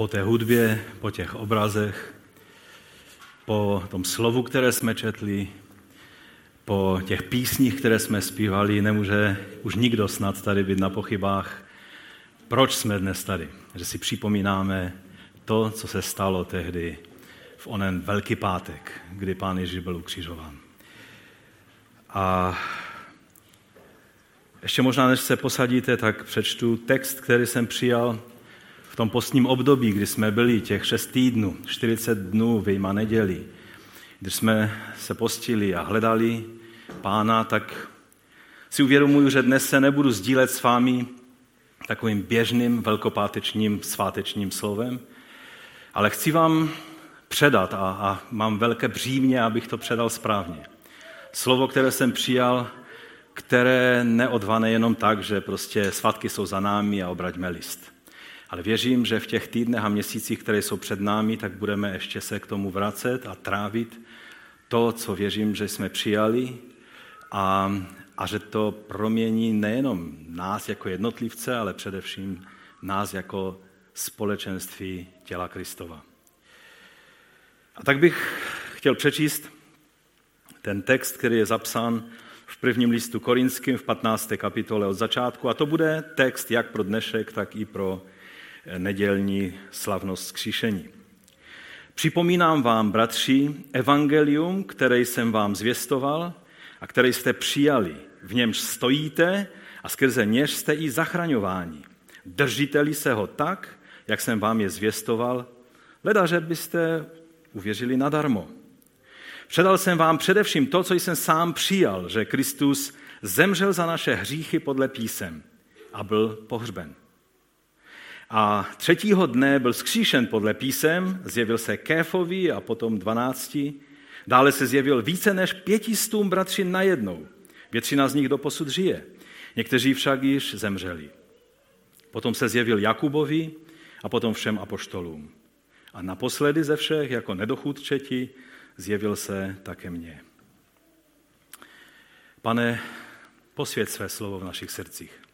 po té hudbě, po těch obrazech, po tom slovu, které jsme četli, po těch písních, které jsme zpívali, nemůže už nikdo snad tady být na pochybách, proč jsme dnes tady. Že si připomínáme to, co se stalo tehdy v onen Velký pátek, kdy Pán Ježíš byl ukřižován. A ještě možná, než se posadíte, tak přečtu text, který jsem přijal v tom postním období, kdy jsme byli těch šest týdnů, 40 dnů vyjma neděli, když jsme se postili a hledali pána, tak si uvědomuji, že dnes se nebudu sdílet s vámi takovým běžným velkopátečním svátečním slovem, ale chci vám předat a, a mám velké břímě, abych to předal správně. Slovo, které jsem přijal, které neodvane jenom tak, že prostě svatky jsou za námi a obraťme list. Ale věřím, že v těch týdnech a měsících, které jsou před námi, tak budeme ještě se k tomu vracet a trávit to, co věřím, že jsme přijali a, a že to promění nejenom nás jako jednotlivce, ale především nás jako společenství těla Kristova. A tak bych chtěl přečíst ten text, který je zapsán v prvním listu korinským v 15. kapitole od začátku. A to bude text jak pro dnešek, tak i pro nedělní slavnost skříšení. Připomínám vám, bratři, evangelium, které jsem vám zvěstoval a které jste přijali. V němž stojíte a skrze něž jste i zachraňováni. Držiteli se ho tak, jak jsem vám je zvěstoval, leda, že byste uvěřili nadarmo. Předal jsem vám především to, co jsem sám přijal, že Kristus zemřel za naše hříchy podle písem a byl pohřben. A třetího dne byl skříšen podle písem, zjevil se Kéfovi a potom dvanácti. Dále se zjevil více než pětistům bratřin najednou. Většina z nich doposud žije. Někteří však již zemřeli. Potom se zjevil Jakubovi a potom všem apoštolům. A naposledy ze všech, jako nedochůdčeti, zjevil se také mně. Pane, posvěd své slovo v našich srdcích.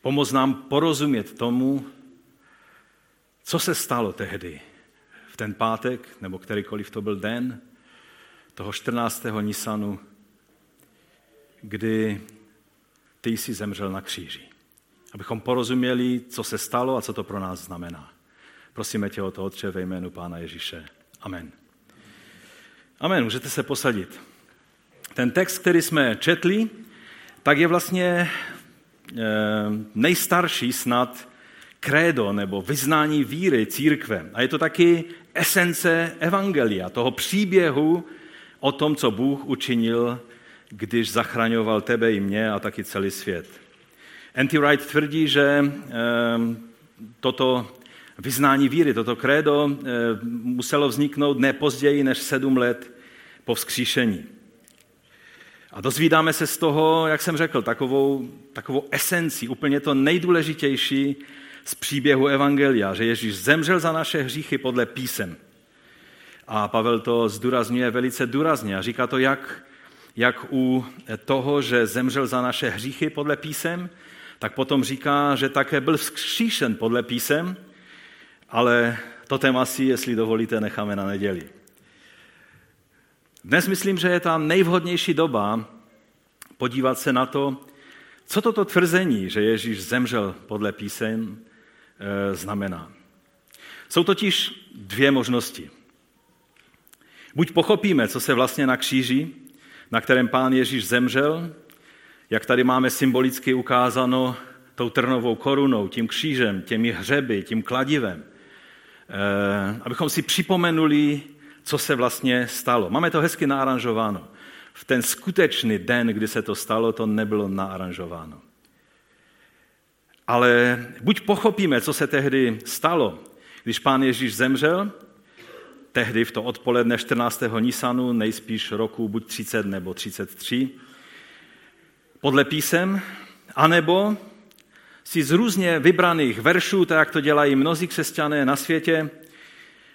Pomoz nám porozumět tomu, co se stalo tehdy, v ten pátek, nebo kterýkoliv to byl den, toho 14. Nisanu, kdy ty jsi zemřel na kříži. Abychom porozuměli, co se stalo a co to pro nás znamená. Prosíme tě o to, Otče, ve jménu Pána Ježíše. Amen. Amen, můžete se posadit. Ten text, který jsme četli, tak je vlastně nejstarší snad krédo nebo vyznání víry církve. A je to taky esence evangelia, toho příběhu o tom, co Bůh učinil, když zachraňoval tebe i mě a taky celý svět. N.T. Wright tvrdí, že eh, toto vyznání víry, toto krédo eh, muselo vzniknout ne později než sedm let po vzkříšení. A dozvídáme se z toho, jak jsem řekl, takovou, takovou esenci, úplně to nejdůležitější z příběhu Evangelia, že Ježíš zemřel za naše hříchy podle písem. A Pavel to zdůrazňuje velice důrazně a říká to jak, jak u toho, že zemřel za naše hříchy podle písem, tak potom říká, že také byl vzkříšen podle písem, ale to téma si, jestli dovolíte, necháme na neděli. Dnes myslím, že je ta nejvhodnější doba podívat se na to, co toto tvrzení, že Ježíš zemřel podle písem, eh, znamená. Jsou totiž dvě možnosti. Buď pochopíme, co se vlastně na kříži, na kterém pán Ježíš zemřel, jak tady máme symbolicky ukázáno tou trnovou korunou, tím křížem, těmi hřeby, tím kladivem, Eh, abychom si připomenuli, co se vlastně stalo. Máme to hezky naaranžováno. V ten skutečný den, kdy se to stalo, to nebylo naaranžováno. Ale buď pochopíme, co se tehdy stalo, když pán Ježíš zemřel, tehdy v to odpoledne 14. Nisanu, nejspíš roku buď 30 nebo 33, podle písem, anebo si z různě vybraných veršů, tak jak to dělají mnozí křesťané na světě,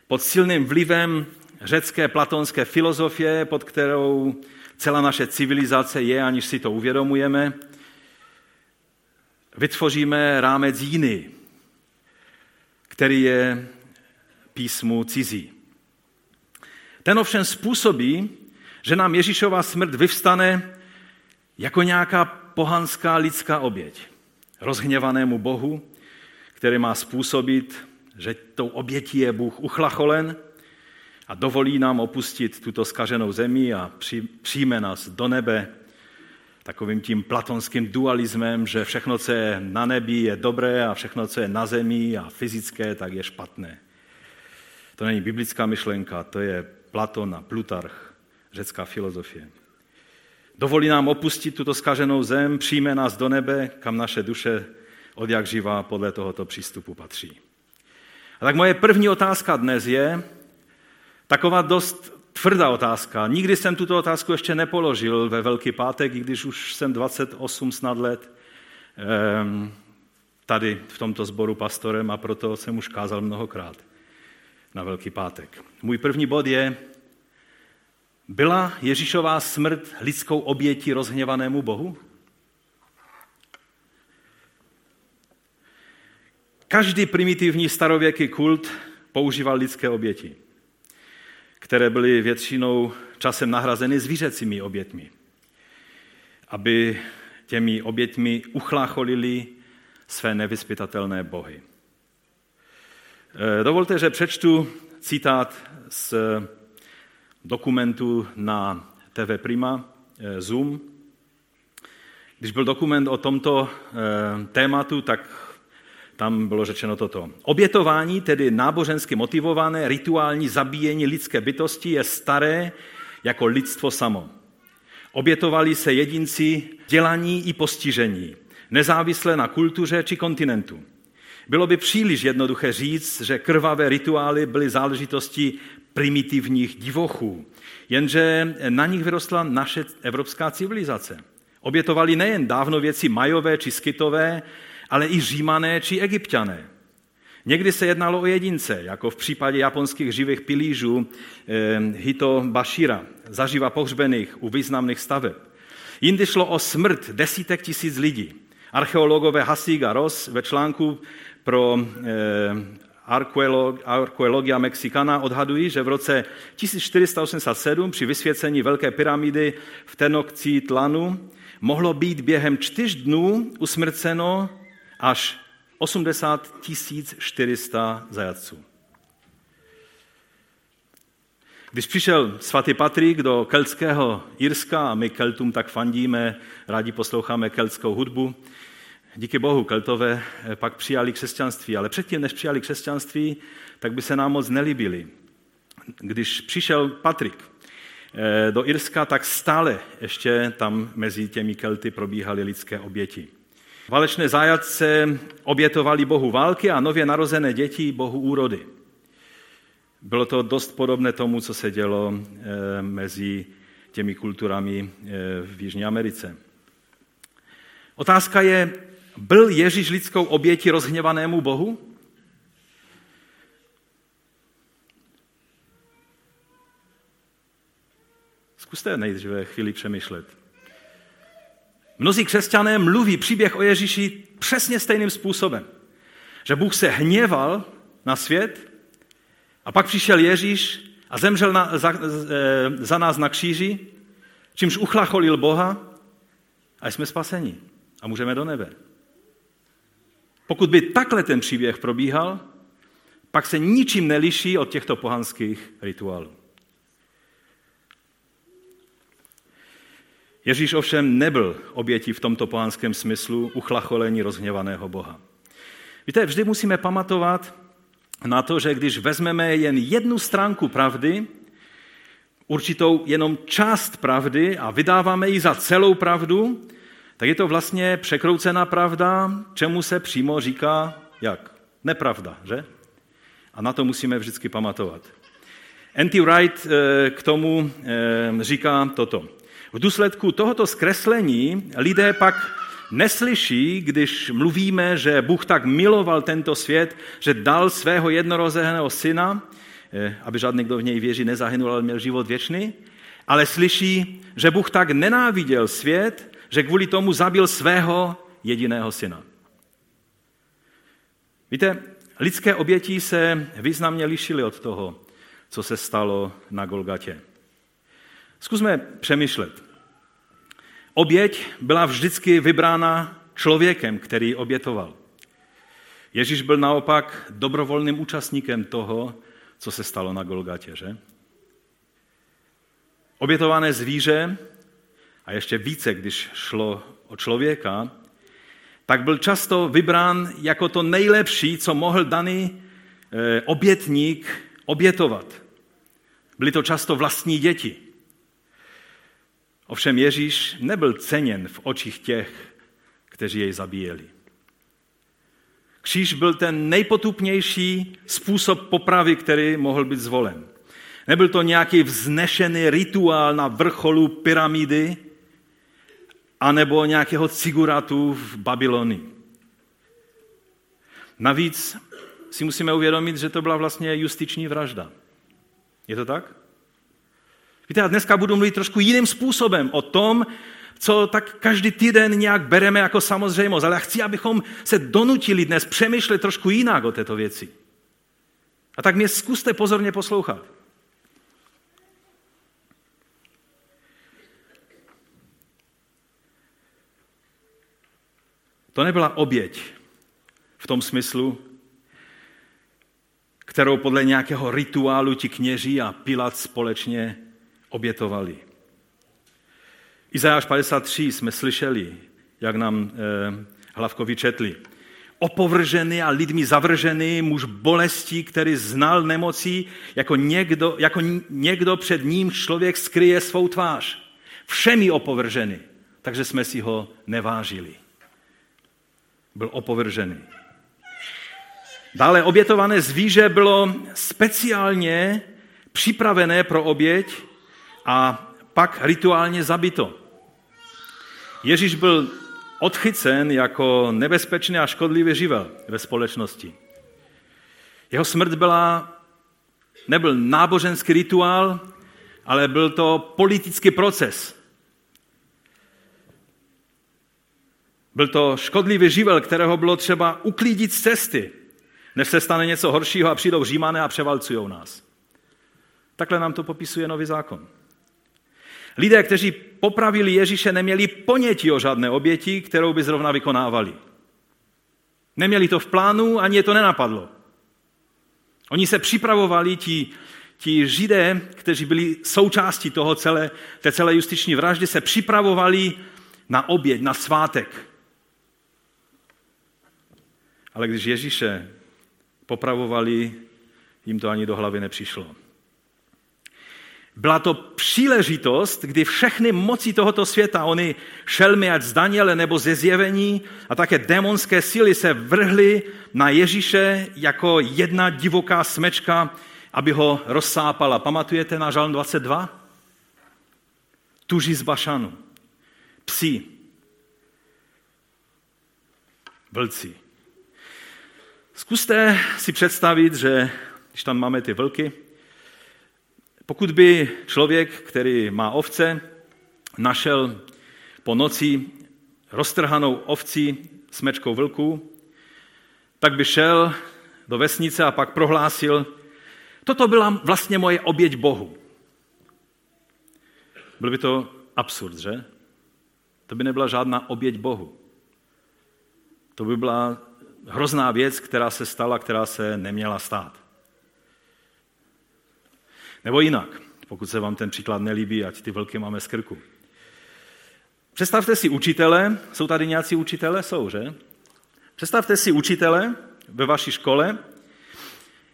pod silným vlivem řecké platonské filozofie, pod kterou celá naše civilizace je, aniž si to uvědomujeme, vytvoříme rámec jiný, který je písmu cizí. Ten ovšem způsobí, že nám Ježíšova smrt vyvstane jako nějaká pohanská lidská oběť. Rozhněvanému Bohu, který má způsobit, že tou obětí je Bůh uchlacholen a dovolí nám opustit tuto skaženou zemi a přijme nás do nebe takovým tím platonským dualismem, že všechno, co je na nebi, je dobré a všechno, co je na zemi a fyzické, tak je špatné. To není biblická myšlenka, to je Platon a Plutarch, řecká filozofie. Dovolí nám opustit tuto skaženou zem, přijme nás do nebe, kam naše duše od jak živá podle tohoto přístupu patří. A tak moje první otázka dnes je taková dost tvrdá otázka. Nikdy jsem tuto otázku ještě nepoložil ve Velký pátek, i když už jsem 28 snad let ehm, tady v tomto sboru pastorem a proto jsem už kázal mnohokrát na Velký pátek. Můj první bod je, byla Ježíšová smrt lidskou obětí rozhněvanému Bohu? Každý primitivní starověký kult používal lidské oběti, které byly většinou časem nahrazeny zvířecími obětmi, aby těmi oběťmi uchlácholili své nevyspytatelné bohy. Eh, dovolte, že přečtu citát z dokumentu na TV Prima, eh, Zoom. Když byl dokument o tomto eh, tématu, tak tam bylo řečeno toto. Obětování, tedy nábožensky motivované rituální zabíjení lidské bytosti, je staré jako lidstvo samo. Obětovali se jedinci dělaní i postižení, nezávisle na kultuře či kontinentu. Bylo by příliš jednoduché říct, že krvavé rituály byly záležitostí primitivních divochů, jenže na nich vyrostla naše evropská civilizace. Obětovali nejen dávno věci majové či skytové, ale i římané či egyptiané. Někdy se jednalo o jedince, jako v případě japonských živých pilížů eh, Hito Bashira, zaživa pohřbených u významných staveb. Jindy šlo o smrt desítek tisíc lidí. Archeologové Hasig a Ross ve článku pro eh, Archeologia Mexicana odhadují, že v roce 1487 při vysvěcení Velké pyramidy v Tenochtitlanu mohlo být během čtyř dnů usmrceno až 80 400 zajatců. Když přišel svatý Patrik do keltského Irska, a my Keltům tak fandíme, rádi posloucháme keltskou hudbu, díky bohu Keltové pak přijali křesťanství, ale předtím, než přijali křesťanství, tak by se nám moc nelíbili. Když přišel Patrik eh, do Irska, tak stále ještě tam mezi těmi Kelty probíhaly lidské oběti. Válečné zajatce obětovali Bohu války a nově narozené děti Bohu úrody. Bylo to dost podobné tomu, co se dělo eh, mezi těmi kulturami eh, v Jižní Americe. Otázka je, byl Ježíš lidskou obětí rozhněvanému Bohu? Zkuste nejdříve chvíli přemýšlet. Mnozí křesťané mluví příběh o Ježíši přesně stejným způsobem. Že Bůh se hněval na svět a pak přišel Ježíš a zemřel na, za, za nás na kříži, čímž uchlacholil Boha a jsme spaseni a můžeme do nebe. Pokud by takhle ten příběh probíhal, pak se ničím neliší od těchto pohanských rituálů. Ježíš ovšem nebyl obětí v tomto pohanském smyslu uchlacholení rozhněvaného Boha. Víte, vždy musíme pamatovat na to, že když vezmeme jen jednu stránku pravdy, určitou jenom část pravdy a vydáváme ji za celou pravdu, tak je to vlastně překroucená pravda, čemu se přímo říká jak? Nepravda, že? A na to musíme vždycky pamatovat. N.T. Wright eh, k tomu eh, říká toto. V důsledku tohoto zkreslení lidé pak neslyší, když mluvíme, že Bůh tak miloval tento svět, že dal svého jednorozeného syna, eh, aby žádný, kdo v něj věří, nezahynul, ale měl život věčný, ale slyší, že Bůh tak nenáviděl svět, že kvůli tomu zabil svého jediného syna. Víte, lidské oběti se významně lišily od toho, co se stalo na Golgatě. Zkusme přemýšlet. Oběť byla vždycky vybrána člověkem, který obětoval. Ježíš byl naopak dobrovolným účastníkem toho, co se stalo na Golgatě, že? Obětované zvíře, a ještě více, když šlo o člověka, tak byl často vybrán jako to nejlepší, co mohl daný eh, obětník obětovat. Byly to často vlastní děti. Ovšem Ježíš nebyl ceněn v očích těch, kteří jej zabíjeli. Kříž byl ten nejpotupnější způsob popravy, který mohl být zvolen. Nebyl to nějaký vznešený rituál na vrcholu pyramidy, anebo nějakého ciguratu v Babylonii. Navíc si musíme uvědomit, že to byla vlastně justiční vražda. Je to tak? Víte, já dneska budu mluvit trošku jiným způsobem o tom, co tak každý týden nějak bereme jako samozřejmost. Ale já chci, abychom se donutili dnes přemýšlet trošku jinak o této věci. A tak mě zkuste pozorně poslouchat. To nebyla oběť v tom smyslu, kterou podle nějakého rituálu ti kněží a Pilat společně obětovali. Izajáš 53 jsme slyšeli, jak nám eh, Hlavkovi četli. Opovržený a lidmi zavržený muž bolestí, který znal nemocí, jako někdo, jako někdo před ním člověk skryje svou tvář. Všemi opovržený, takže jsme si ho nevážili. Byl opovržený. Dále obětované zvíře bylo speciálně připravené pro oběť a pak rituálně zabito. Ježíš byl odchycen jako nebezpečný a škodlivý živel ve společnosti. Jeho smrt byla, nebyl náboženský rituál, ale byl to politický proces. Byl to škodlivý živel, kterého bylo třeba uklidit z cesty, než se stane něco horšího a přijdou římané a převalcují nás. Takhle nám to popisuje nový zákon. Lidé, kteří popravili Ježíše, neměli ponětí o žádné oběti, kterou by zrovna vykonávali. Neměli to v plánu, ani je to nenapadlo. Oni se připravovali, ti, ti židé, kteří byli součástí toho celé, té celé justiční vraždy, se připravovali na oběť, na svátek. Ale když Ježíše popravovali, jim to ani do hlavy nepřišlo. Byla to příležitost, kdy všechny moci tohoto světa, oni šelmy ať z Daniele nebo ze zjevení a také démonské síly se vrhly na Ježíše jako jedna divoká smečka, aby ho rozsápala. Pamatujete na žalm 22? Tuží z Bašanu. Psi. Vlci. Zkuste si představit, že když tam máme ty vlky, pokud by člověk, který má ovce, našel po noci roztrhanou ovci smečkou vlků, tak by šel do vesnice a pak prohlásil, toto byla vlastně moje oběť Bohu. Byl by to absurd, že? To by nebyla žádná oběť Bohu. To by byla hrozná věc, která se stala, která se neměla stát. Nebo jinak, pokud se vám ten příklad nelíbí, ať ty vlky máme z krku. Představte si učitele, jsou tady nějací učitele? Jsou, že? Představte si učitele ve vaší škole,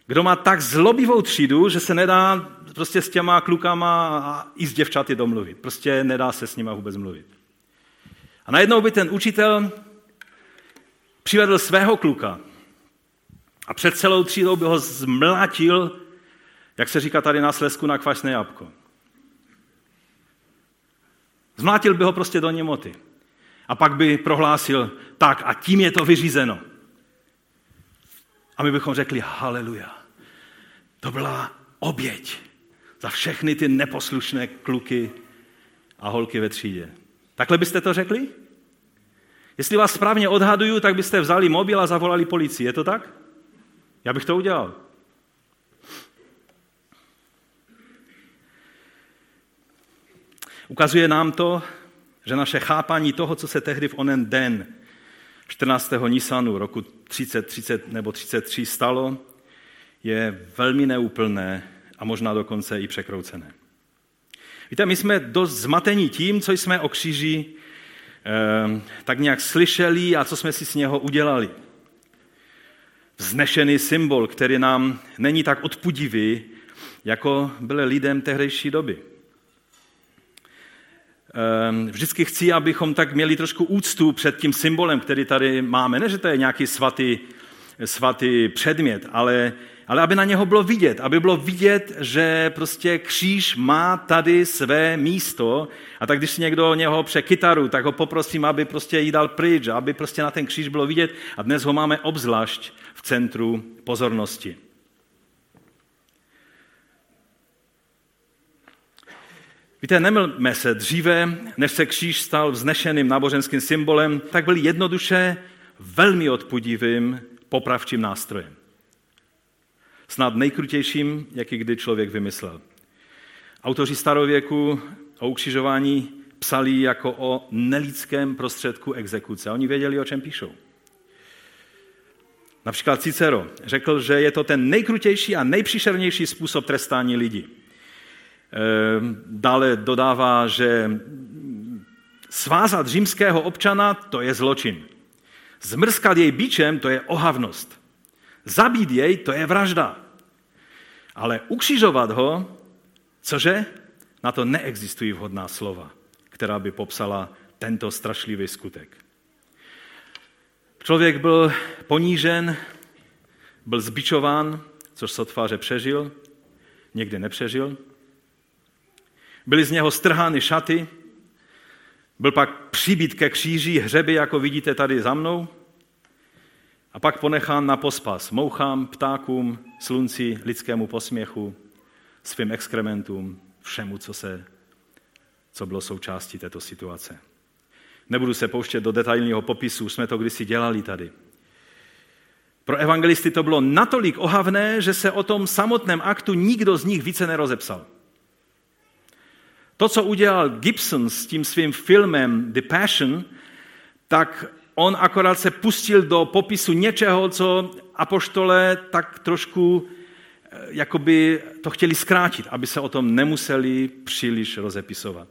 kdo má tak zlobivou třídu, že se nedá prostě s těma klukama a i s děvčaty domluvit. Prostě nedá se s nima vůbec mluvit. A najednou by ten učitel přivedl svého kluka a před celou třídou by ho zmlátil jak se říká tady na Slesku, na kvašné jabko. Zmlátil by ho prostě do němoty. A pak by prohlásil, tak a tím je to vyřízeno. A my bychom řekli, haleluja. To byla oběť za všechny ty neposlušné kluky a holky ve třídě. Takhle byste to řekli? Jestli vás správně odhaduju, tak byste vzali mobil a zavolali policii. Je to tak? Já bych to udělal. Ukazuje nám to, že naše chápání toho, co se tehdy v onen den 14. Nisanu roku 30, 30 nebo 33 stalo, je velmi neúplné a možná dokonce i překroucené. Víte, my jsme dost zmatení tím, co jsme o kříži eh, tak nějak slyšeli a co jsme si z něho udělali. Vznešený symbol, který nám není tak odpudivý, jako byl lidem tehdejší doby. Ehm, vždycky chci, abychom tak měli trošku úctu před tím symbolem, který tady máme. Ne, že to je nějaký svatý, svatý předmět, ale, ale aby na něho bylo vidět. Aby bylo vidět, že prostě kříž má tady své místo a tak když si někdo něho pře kytaru, tak ho poprosím, aby prostě jí dal pryč, aby prostě na ten kříž bylo vidět a dnes ho máme obzvlášť v centru pozornosti. Víte, nemlme se, dříve, než se kříž stal vznešeným náboženským symbolem, tak byl jednoduše velmi odpudivým popravčím nástrojem. Snad nejkrutějším, jaký kdy člověk vymyslel. Autoři starověku o ukřižování psali jako o nelidském prostředku exekuce. Oni věděli, o čem píšou. Například Cicero řekl, že je to ten nejkrutější a nejpříšernější způsob trestání lidí. Ehm, dále dodává, že svázat římského občana, to je zločin. Zmrskat jej bičem, to je ohavnost. Zabít jej, to je vražda. Ale ukřižovat ho, cože? Na to neexistují vhodná slova, která by popsala tento strašlivý skutek. Člověk byl ponížen, byl zbičován, což sotváře přežil, někdy nepřežil, Byly z něho strhány šaty, byl pak přibít ke kříži hřeby, jako vidíte tady za mnou, a pak ponechán na pospas mouchám, ptákům, slunci, lidskému posměchu, svým exkrementům, všemu, co, se, co bylo součástí této situace. Nebudu se pouštět do detailního popisu, jsme to kdysi dělali tady. Pro evangelisty to bylo natolik ohavné, že se o tom samotném aktu nikdo z nich více nerozepsal. To, co udělal Gibson s tím svým filmem The Passion, tak on akorát se pustil do popisu něčeho, co apoštole tak trošku eh, jakoby to chtěli zkrátit, aby se o tom nemuseli příliš rozepisovat.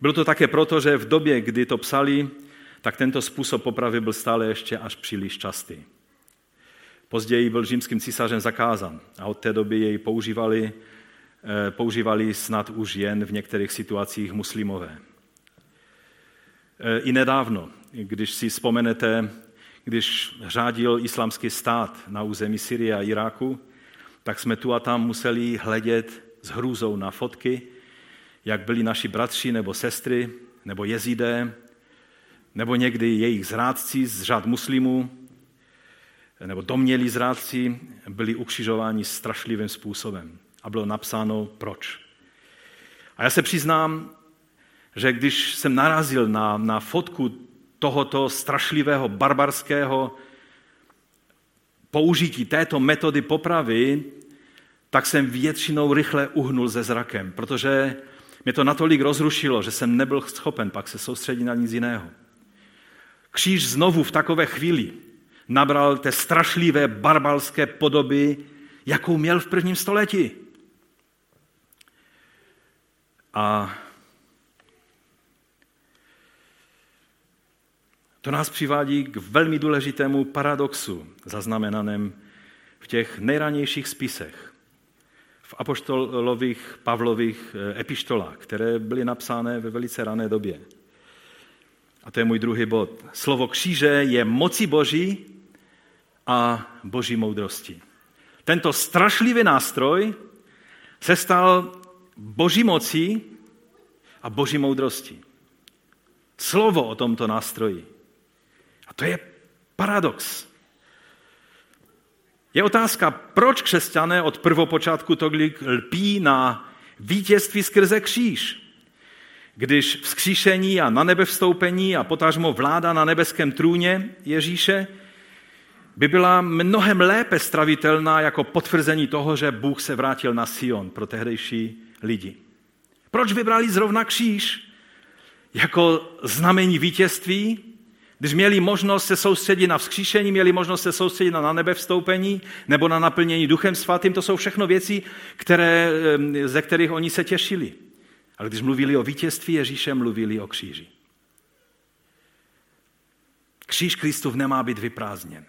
Bylo to také proto, že v době, kdy to psali, tak tento způsob popravy byl stále ještě až příliš častý. Později byl římským císařem zakázan a od té doby jej používali používali snad už jen v některých situacích muslimové. Eh, I nedávno, když si vzpomenete, když řádil islámský stát na území Syrie a Iráku, tak jsme tu a tam museli hledět s hrůzou na fotky, jak byli naši bratři nebo sestry, nebo jezidé, nebo někdy jejich zrádci z řád muslimů, nebo domělí zrádci, byli ukřižováni strašlivým způsobem a bylo napsáno proč. A já se přiznám, že když jsem narazil na, na fotku tohoto strašlivého, barbarského použití této metody popravy, tak jsem většinou rychle uhnul ze zrakem, protože mě to natolik rozrušilo, že jsem nebyl schopen pak se soustředit na nic jiného. Kříž znovu v takové chvíli nabral té strašlivé barbarské podoby, jakou měl v prvním století. A to nás přivádí k velmi důležitému paradoxu, zaznamenaném v těch nejranějších spisech, v apoštolových Pavlových eh, epištolách, které byly napsány ve velice rané době. A to je můj druhý bod. Slovo kříže je moci Boží a Boží moudrosti. Tento strašlivý nástroj se stal boží mocí a boží moudrostí. Slovo o tomto nástroji. A to je paradox. Je otázka, proč křesťané od prvopočátku tolik lpí na vítězství skrze kříž. Když vzkříšení a na nebe vstoupení a potažmo vláda na nebeském trůně Ježíše by byla mnohem lépe stravitelná jako potvrzení toho, že Bůh se vrátil na Sion pro tehdejší lidi. Proč vybrali zrovna kříž jako znamení vítězství, když měli možnost se soustředit na vzkříšení, měli možnost se soustředit na nebe vstoupení nebo na naplnění duchem svatým, to jsou všechno věci, které, ze kterých oni se těšili. Ale když mluvili o vítězství Ježíše, mluvili o kříži. Kříž Kristův nemá být vyprázdněn.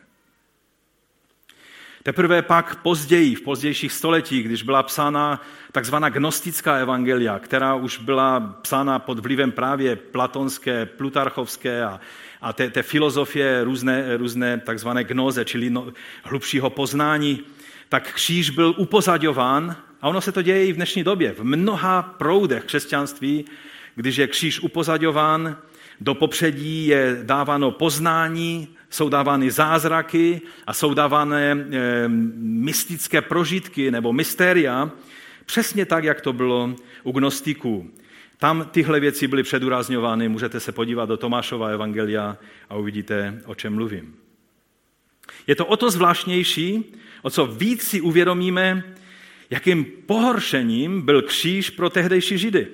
Teprve pak později, v pozdějších stoletích, když byla psána takzvaná gnostická evangelia, která už byla psána pod vlivem právě platonské, plutarchovské a, a té, té filozofie různé, různé takzvané gnoze, čili no, hlubšího poznání, tak kříž byl upozadován a ono se to děje i v dnešní době. V mnoha proudech křesťanství, když je kříž upozadován, do popředí je dáváno poznání, jsou dávány zázraky a jsou dávané e, mystické prožitky nebo mystéria, přesně tak, jak to bylo u gnostiků. Tam tyhle věci byly předurazňovány, můžete se podívat do Tomášova evangelia a uvidíte, o čem mluvím. Je to o to zvláštnější, o co víc si uvědomíme, jakým pohoršením byl kříž pro tehdejší Židy.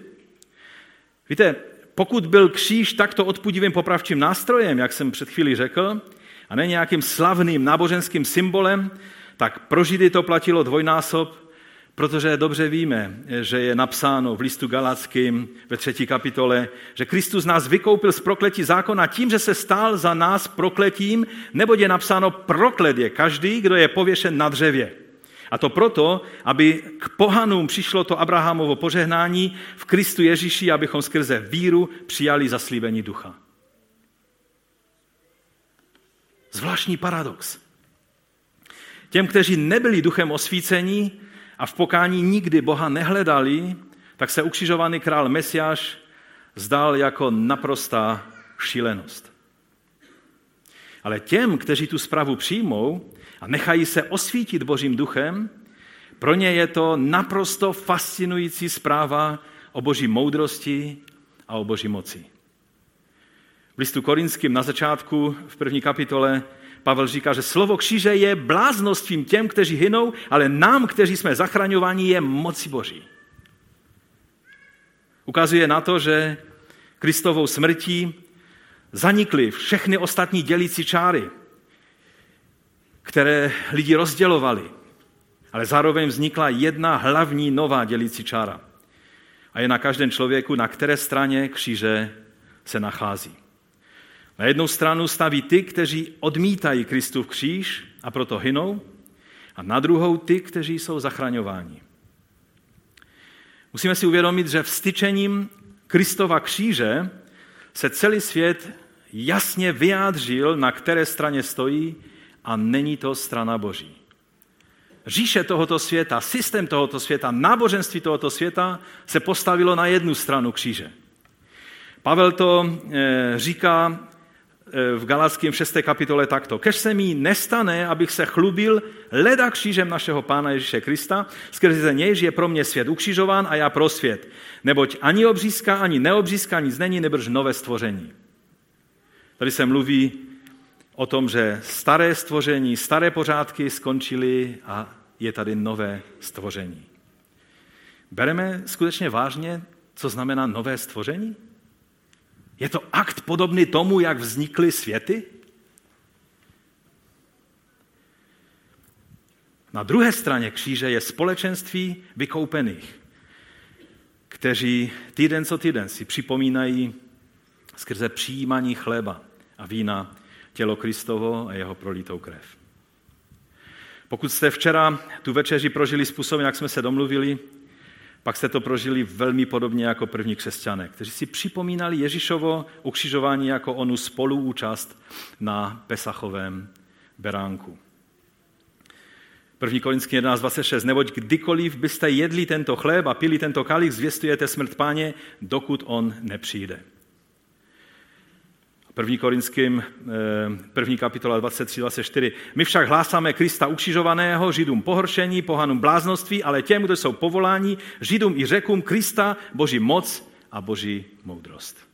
Víte, pokud byl kříž takto odpudivým popravčím nástrojem, jak jsem před chvílí řekl, a ne nějakým slavným náboženským symbolem, tak pro Židy to platilo dvojnásob, protože dobře víme, že je napsáno v listu Galackým ve třetí kapitole, že Kristus nás vykoupil z prokletí zákona tím, že se stál za nás prokletím, neboť je napsáno proklet je každý, kdo je pověšen na dřevě. A to proto, aby k pohanům přišlo to Abrahamovo požehnání v Kristu Ježíši, abychom skrze víru přijali zaslíbení ducha. Zvláštní paradox. Těm, kteří nebyli duchem osvícení a v pokání nikdy Boha nehledali, tak se ukřižovaný král Mesiáš zdal jako naprostá šílenost. Ale těm, kteří tu zprávu přijmou, a nechají se osvítit Božím duchem, pro ně je to naprosto fascinující zpráva o Boží moudrosti a o Boží moci. V listu korinským na začátku v první kapitole Pavel říká, že slovo kříže je bláznostvím těm, kteří hynou, ale nám, kteří jsme zachraňováni, je moci Boží. Ukazuje na to, že Kristovou smrtí zanikly všechny ostatní dělící čáry které lidi rozdělovali. Ale zároveň vznikla jedna hlavní nová dělící čára. A je na každém člověku, na které straně kříže se nachází. Na jednu stranu staví ty, kteří odmítají Kristův kříž a proto hynou, a na druhou ty, kteří jsou zachraňováni. Musíme si uvědomit, že vstyčením Kristova kříže se celý svět jasně vyjádřil, na které straně stojí a není to strana Boží. Říše tohoto světa, systém tohoto světa, náboženství tohoto světa se postavilo na jednu stranu kříže. Pavel to eh, říká eh, v Galackém 6. kapitole takto. Kež se mi nestane, abych se chlubil leda křížem našeho Pána Ježíše Krista, skrze nějž je pro mě svět ukřižován a já pro svět. Neboť ani obřízka, ani neobřízka nic není, nebrž nové stvoření. Tady se mluví o tom, že staré stvoření, staré pořádky skončily a je tady nové stvoření. Bereme skutečně vážně, co znamená nové stvoření? Je to akt podobný tomu, jak vznikly světy? Na druhé straně kříže je společenství vykoupených, kteří týden co týden si připomínají skrze přijímaní chleba a vína tělo Kristovo a jeho prolitou krev. Pokud jste včera tu večeři prožili způsobem, jak jsme se domluvili, pak jste to prožili velmi podobně jako první křesťané, kteří si připomínali Ježíšovo ukřižování jako onu spoluúčast na Pesachovém beránku. 1. Korinský 11.26. Neboť kdykoliv byste jedli tento chléb a pili tento kalich, zvěstujete smrt páně, dokud on nepřijde. První Korinským, eh, první kapitola 23-24. My však hlásáme Krista ukřižovaného, Židům pohoršení, pohanům bláznoství, ale těm, kdo jsou povoláni, Židům i řekům Krista, Boží moc a Boží moudrost.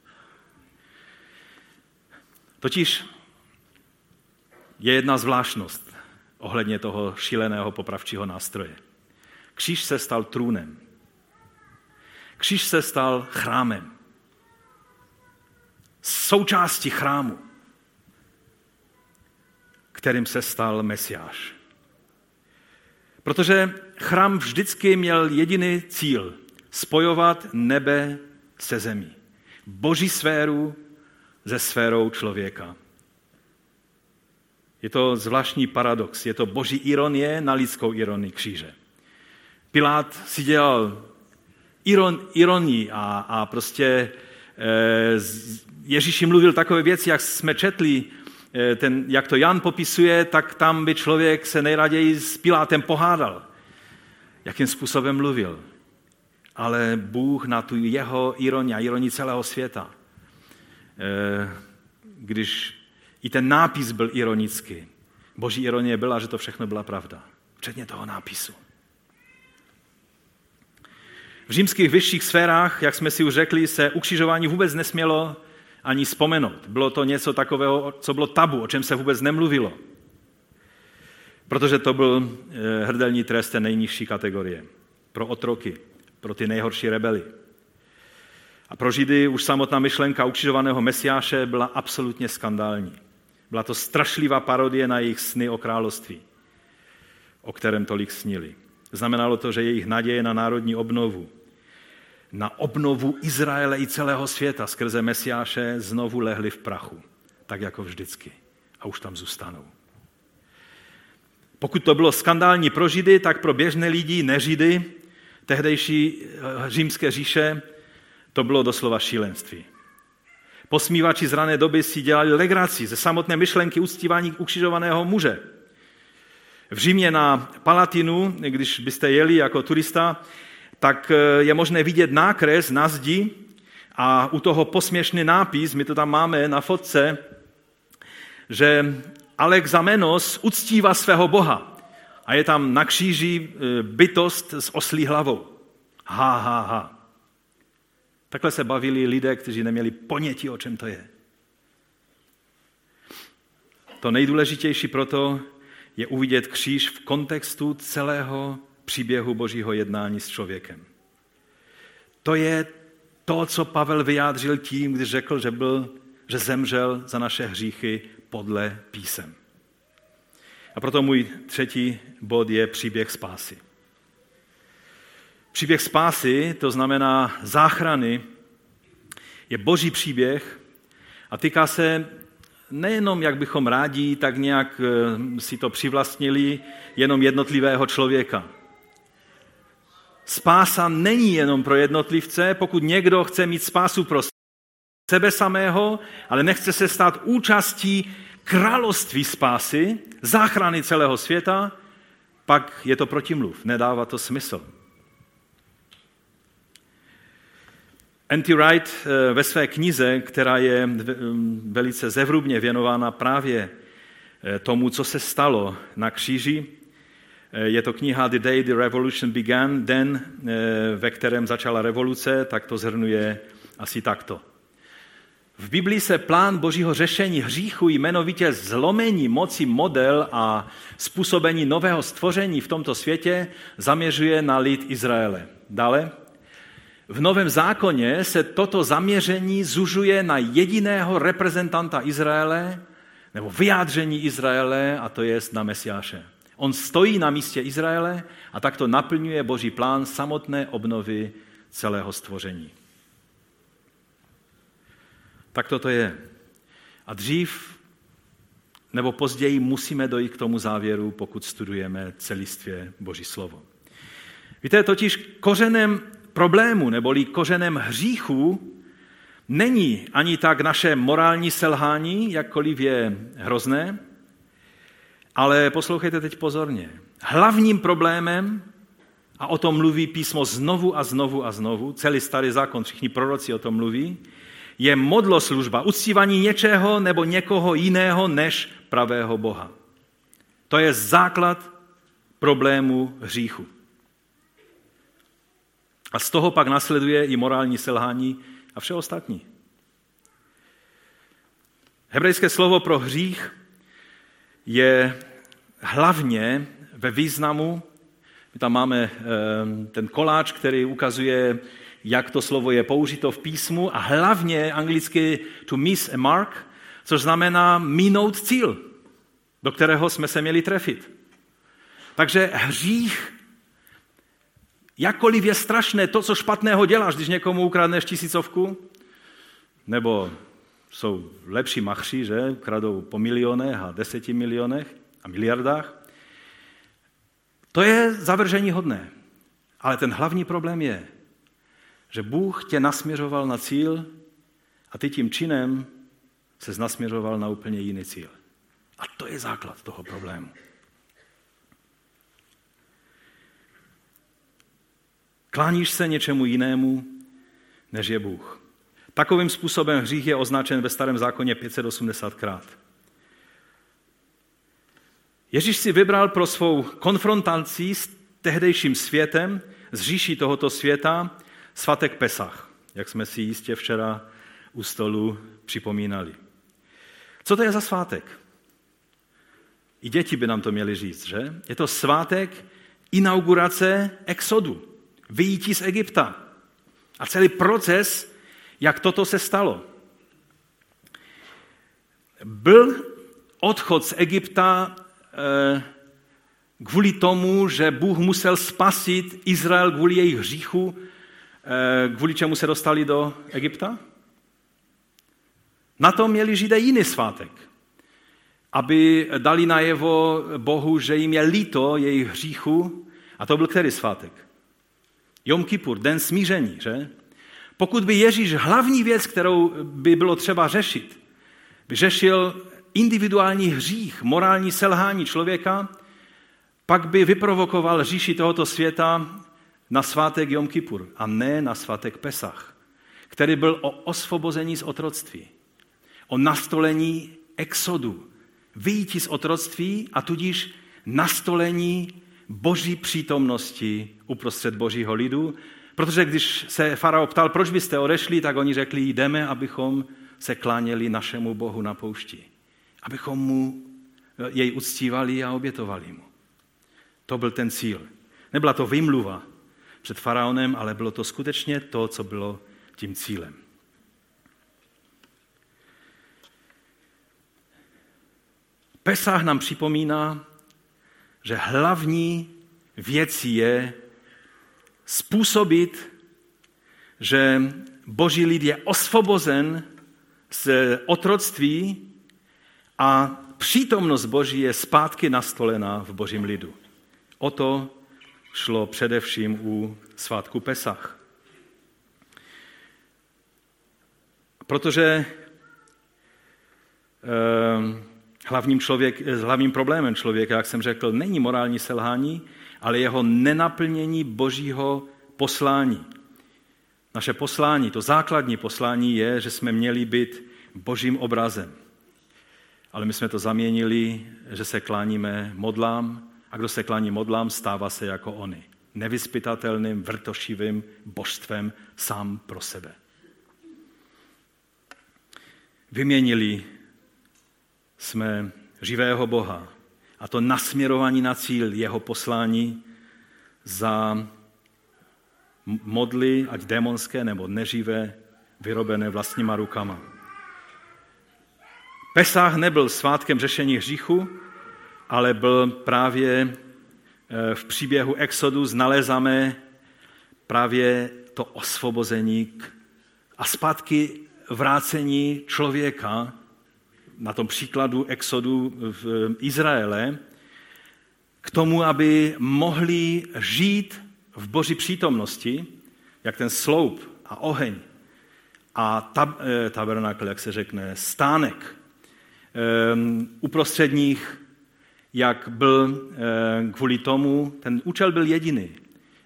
Totiž je jedna zvláštnost ohledně toho šíleného popravčího nástroje. Kříž se stal trůnem. Kříž se stal chrámem. Součástí chrámu, kterým se stal Mesiáš. Protože chrám vždycky měl jediný cíl spojovat nebe se zemí. Boží sféru se sférou člověka. Je to zvláštní paradox, je to boží ironie na lidskou ironii kříže. Pilát si dělal iron, ironii a, a prostě e, Ježíš mluvil takové věci, jak jsme četli, e, ten, jak to Jan popisuje, tak tam by člověk se nejraději s Pilátem pohádal. Jakým způsobem mluvil. Ale Bůh na tu jeho ironii a ironii celého světa, e, když i ten nápis byl ironický. Boží ironie byla, že to všechno byla pravda. Včetně toho nápisu. V římských vyšších sférách, jak jsme si už řekli, se ukřižování vůbec nesmělo ani vzpomenout. Bylo to něco takového, co bylo tabu, o čem se vůbec nemluvilo. Protože to byl eh, hrdelní trest té nejnižší kategorie. Pro otroky, pro ty nejhorší rebely. A pro Židy už samotná myšlenka ukřižovaného mesiáše byla absolutně skandální. Byla to strašlivá parodie na jejich sny o království, o kterém tolik snili. Znamenalo to, že jejich naděje na národní obnovu, na obnovu Izraele i celého světa skrze Mesiáše znovu lehly v prachu, tak jako vždycky. A už tam zůstanou. Pokud to bylo skandální pro Židy, tak pro běžné lidi, nežidy, tehdejší eh, římské říše, to bylo doslova šílenství. Posmívači z rané doby si dělali legraci ze samotné myšlenky uctívání ukřižovaného muže. V Římě na Palatinu, když byste jeli jako turista, tak eh, je možné vidět nákres na zdi a u toho posměšný nápis, my to tam máme na fotce, že Alexamenos uctívá svého boha. A je tam na kříži eh, bytost s oslí hlavou. Ha, ha, ha. Takhle se bavili lidé, kteří neměli ponětí, o čem to je. To nejdůležitější proto je uvidět kříž v kontextu celého příběhu božího jednání s člověkem. To je to, co Pavel vyjádřil tím, když řekl, že, byl, že zemřel za naše hříchy podle písem. A proto můj třetí bod je příběh spásy. Příběh spásy, to znamená záchrany, je boží příběh a týká se nejenom, jak bychom rádi, tak nějak eh, si to přivlastnili, jenom jednotlivého člověka. Spása není jenom pro jednotlivce, pokud někdo chce mít spásu pro sebe samého, ale nechce se stát účastí království spásy, záchrany celého světa, pak je to protimluv, nedává to smysl. N.T. Wright eh, ve své knize, která je mm, velice zevrubně věnována právě eh, tomu, co se stalo na kříži, je to kniha The Day the Revolution Began, den, ve kterém začala revoluce, tak to zhrnuje asi takto. V Biblii se plán božího řešení hříchu, jmenovitě zlomení moci model a způsobení nového stvoření v tomto světě, zaměřuje na lid Izraele. Dále, v Novém zákoně se toto zaměření zužuje na jediného reprezentanta Izraele, nebo vyjádření Izraele, a to je na Mesiáše. On stojí na místě Izraele a takto naplňuje boží plán samotné obnovy celého stvoření. Tak toto je. A dřív nebo později musíme dojít k tomu závěru, pokud studujeme celistvě Boží slovo. Víte, totiž kořenem problému neboli kořenem hříchu není ani tak naše morální selhání, jakkoliv je hrozné, ale poslouchejte teď pozorně. Hlavním problémem, a o tom mluví písmo znovu a znovu a znovu, celý starý zákon, všichni proroci o tom mluví, je modloslužba, uctívání něčeho nebo někoho jiného než pravého Boha. To je základ problému hříchu. A z toho pak nasleduje i morální selhání a vše ostatní. Hebrejské slovo pro hřích je hlavně ve významu, my tam máme ehm, ten koláč, který ukazuje, jak to slovo je použito v písmu a hlavně anglicky to miss a mark, což znamená minout cíl, do kterého jsme se měli trefit. Takže hřích, jakkoliv je strašné to, co špatného děláš, když někomu ukradneš tisícovku, nebo jsou lepší machři, že kradou po milionech a deseti milionech a miliardách, to je zavržení hodné. Ale ten hlavní problém je, že Bůh tě nasměřoval na cíl a ty tím činem se nasměřoval na úplně jiný cíl. A to je základ toho problému. Kláníš se něčemu jinému, než je Bůh. Takovým způsobem hřích je označen ve starém zákoně 580krát. Ježíš si vybral pro svou konfrontaci s tehdejším světem, z říší tohoto světa, svatek Pesach, jak jsme si jistě včera u stolu připomínali. Co to je za svátek? I děti by nám to měly říct, že? Je to svátek inaugurace exodu, vyjítí z Egypta. A celý proces, jak toto se stalo. Byl odchod z Egypta eh, kvůli tomu, že Bůh musel spasit Izrael kvůli jejich hříchu, eh, kvůli čemu se dostali do Egypta? Na to měli Židé jiný svátek, aby dali najevo Bohu, že jim je líto jejich hříchu. A to byl který svátek? Jom Kippur, den smíření, že? Pokud by Ježíš hlavní věc, kterou by bylo třeba řešit, by řešil individuální hřích, morální selhání člověka, pak by vyprovokoval říši tohoto světa na svátek Jom Kippur a ne na svátek Pesach, který byl o osvobození z otroctví, o nastolení exodu, vyjítí z otroctví a tudíž nastolení boží přítomnosti uprostřed božího lidu, protože když se farao ptal, proč byste odešli, tak oni řekli, jdeme, abychom se kláněli našemu bohu na poušti. Abychom mu jej uctívali a obětovali mu. To byl ten cíl. Nebyla to vymluva před faraonem, ale bylo to skutečně to, co bylo tím cílem. Pesach nám připomíná, že hlavní věcí je způsobit, že boží lid je osvobozen z otroctví a přítomnost boží je zpátky nastolená v božím lidu. O to šlo především u svátku Pesach. Protože eh, hlavním, člověk, hlavním problémem člověka, jak jsem řekl, není morální selhání, ale jeho nenaplnění božího poslání. Naše poslání, to základní poslání je, že jsme měli být božím obrazem. Ale my jsme to zaměnili, že se kláníme modlám a kdo se klání modlám, stává se jako oni. Nevyspytatelným, vrtošivým božstvem sám pro sebe. Vyměnili jsme živého Boha a to nasměrování na cíl jeho poslání za modly, ať démonské nebo neživé, vyrobené vlastníma rukama. Pesách nebyl svátkem řešení hříchu, ale byl právě eh, v příběhu Exodu znalezáme právě to osvobození a zpátky vrácení člověka na tom příkladu exodu v Izraele, k tomu, aby mohli žít v boží přítomnosti, jak ten sloup a oheň a tab, eh, tabernakl, jak se řekne, stánek um, uprostřed nich, jak byl kvůli tomu, ten účel byl jediný,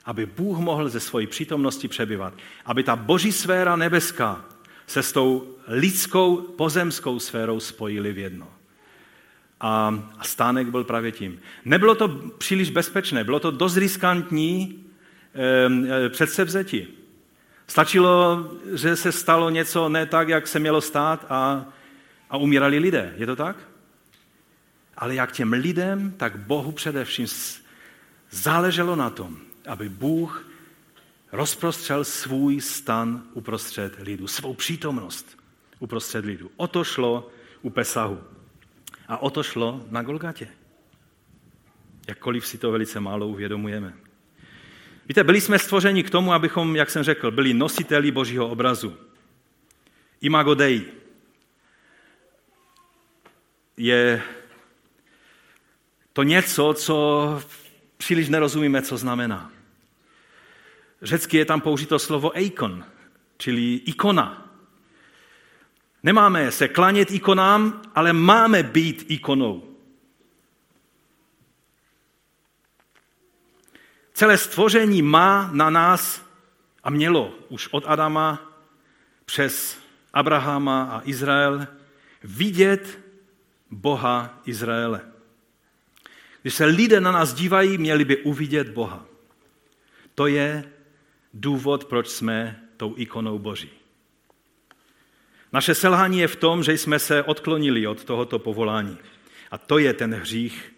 aby Bůh mohl ze svojí přítomnosti přebyvat, aby ta boží sféra nebeská se s tou lidskou pozemskou sférou spojili v jedno. A, stánek byl právě tím. Nebylo to příliš bezpečné, bylo to dost riskantní e, předsevzetí. Stačilo, že se stalo něco ne tak, jak se mělo stát a, a umírali lidé. Je to tak? ale jak těm lidem, tak Bohu především záleželo na tom, aby Bůh rozprostřel svůj stan uprostřed lidu, svou přítomnost uprostřed lidu. O to šlo u Pesahu. A o to šlo na Golgatě. Jakkoliv si to velice málo uvědomujeme. Víte, byli jsme stvořeni k tomu, abychom, jak jsem řekl, byli nositeli Božího obrazu. Imago Dei je to něco, co příliš nerozumíme, co znamená. Řecky je tam použito slovo eikon, čili ikona. Nemáme se klanět ikonám, ale máme být ikonou. Celé stvoření má na nás a mělo už od Adama přes Abrahama a Izrael vidět Boha Izraele. Když se lidé na nás dívají, měli by uvidět Boha. To je důvod, proč jsme tou ikonou Boží. Naše selhání je v tom, že jsme se odklonili od tohoto povolání. A to je ten hřích,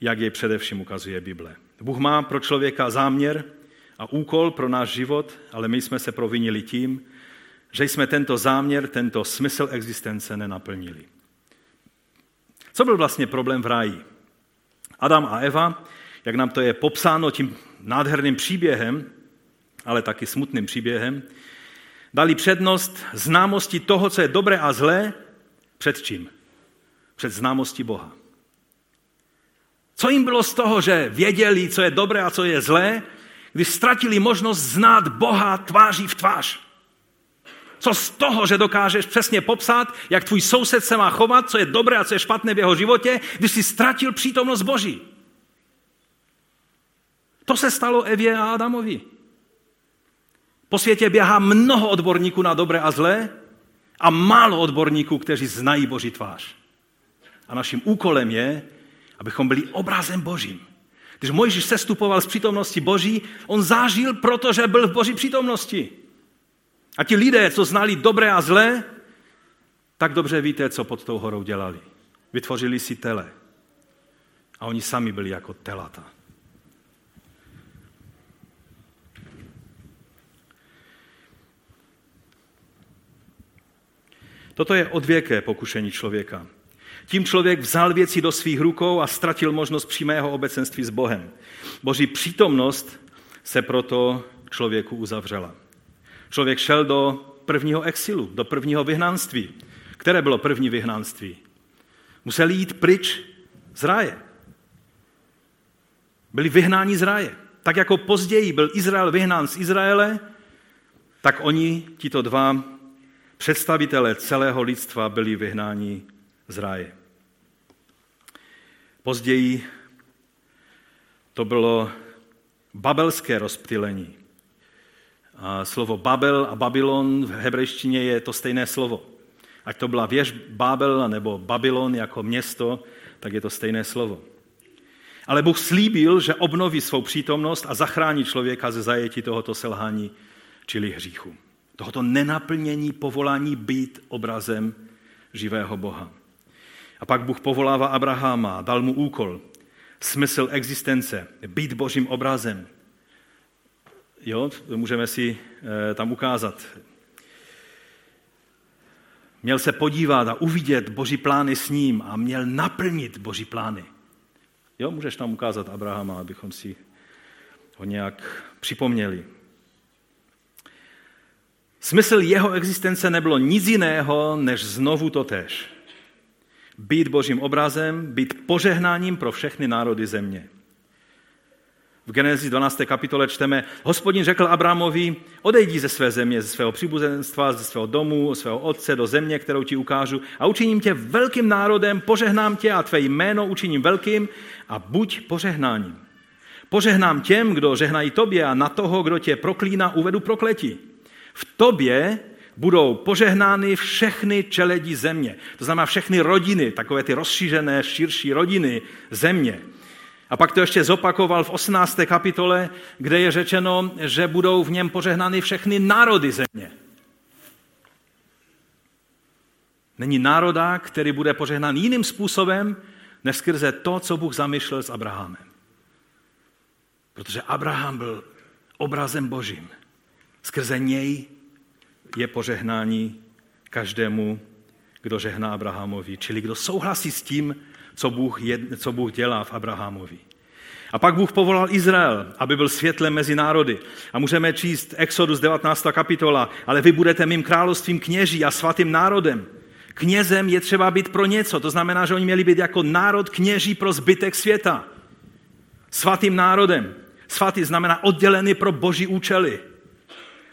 jak jej především ukazuje Bible. Bůh má pro člověka záměr a úkol pro náš život, ale my jsme se provinili tím, že jsme tento záměr, tento smysl existence nenaplnili. Co byl vlastně problém v ráji? Adam a Eva, jak nám to je popsáno tím nádherným příběhem, ale taky smutným příběhem, dali přednost známosti toho, co je dobré a zlé, před čím? Před známostí Boha. Co jim bylo z toho, že věděli, co je dobré a co je zlé, když ztratili možnost znát Boha tváří v tvář? Co z toho, že dokážeš přesně popsat, jak tvůj soused se má chovat, co je dobré a co je špatné v jeho životě, když jsi ztratil přítomnost Boží? To se stalo Evě a Adamovi. Po světě běhá mnoho odborníků na dobré a zlé a málo odborníků, kteří znají Boží tvář. A naším úkolem je, abychom byli obrazem Božím. Když Mojžíš sestupoval z přítomnosti Boží, on zážil, protože byl v Boží přítomnosti. A ti lidé, co znali dobré a zlé, tak dobře víte, co pod tou horou dělali. Vytvořili si tele. A oni sami byli jako telata. Toto je odvěké pokušení člověka. Tím člověk vzal věci do svých rukou a ztratil možnost přímého obecenství s Bohem. Boží přítomnost se proto člověku uzavřela. Člověk šel do prvního exilu, do prvního vyhnanství. Které bylo první vyhnanství? Musel jít pryč z ráje. Byli vyhnáni z ráje. Tak jako později byl Izrael vyhnán z Izraele, tak oni, tito dva představitelé celého lidstva, byli vyhnáni z ráje. Později to bylo babelské rozptylení. A slovo Babel a Babylon v hebrejštině je to stejné slovo. Ať to byla věž Babel nebo Babylon jako město, tak je to stejné slovo. Ale Bůh slíbil, že obnoví svou přítomnost a zachrání člověka ze zajetí tohoto selhání, čili hříchu. Tohoto nenaplnění povolání být obrazem živého Boha. A pak Bůh povolává Abrahama, dal mu úkol, smysl existence, být božím obrazem. Jo, můžeme si e, tam ukázat. Měl se podívat a uvidět boží plány s ním a měl naplnit boží plány. Jo, můžeš tam ukázat Abrahama, abychom si ho nějak připomněli. Smysl jeho existence nebylo nic jiného, než znovu to tež být božím obrazem, být požehnáním pro všechny národy země. V Genesis 12. kapitole čteme, hospodin řekl Abrahamovi, odejdi ze své země, ze svého příbuzenstva, ze svého domu, svého otce do země, kterou ti ukážu a učiním tě velkým národem, požehnám tě a tvé jméno učiním velkým a buď požehnáním. Požehnám těm, kdo žehnají tobě a na toho, kdo tě proklíná, uvedu prokletí. V tobě budou požehnány všechny čeledí země. To znamená všechny rodiny, takové ty rozšířené, širší rodiny země. A pak to ještě zopakoval v 18. kapitole, kde je řečeno, že budou v něm požehnány všechny národy země. Není národa, který bude požehnán jiným způsobem, než skrze to, co Bůh zamýšlel s Abrahamem. Protože Abraham byl obrazem Božím. Skrze něj je požehnání každému, kdo žehná Abrahamovi, čili kdo souhlasí s tím, co Bůh, je, co Bůh dělá v Abrahamovi. A pak Bůh povolal Izrael, aby byl světlem mezi národy. A můžeme číst Exodus 19. kapitola, ale vy budete mým královstvím kněží a svatým národem. Knězem je třeba být pro něco, to znamená, že oni měli být jako národ kněží pro zbytek světa. Svatým národem. Svatý znamená oddělený pro boží účely.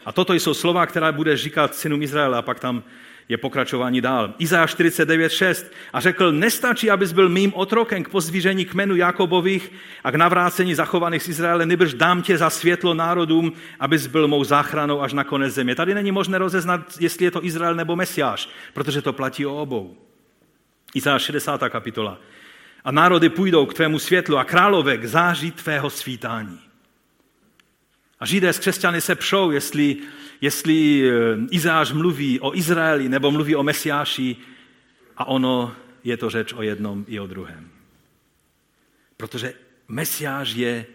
A toto jsou slova, která bude říkat synům Izraela a pak tam je pokračování dál. Izajáš 49.6 a řekl, nestačí, abys byl mým otrokem k pozdvíření kmenu Jakobových a k navrácení zachovaných z Izraele, nebrž dám tě za světlo národům, abys byl mou záchranou až na konec země. Tady není možné rozeznat, jestli je to Izrael nebo Mesiáš, protože to platí o obou. Izajáš 60. kapitola. A národy půjdou k tvému světlu a králové k září tvého svítání. A Židé s křesťany se přou, jestli, jestli eh, Izáš mluví o Izraeli nebo mluví o Mesiáši a ono je to řeč o jednom i o druhém. Protože Mesiáš je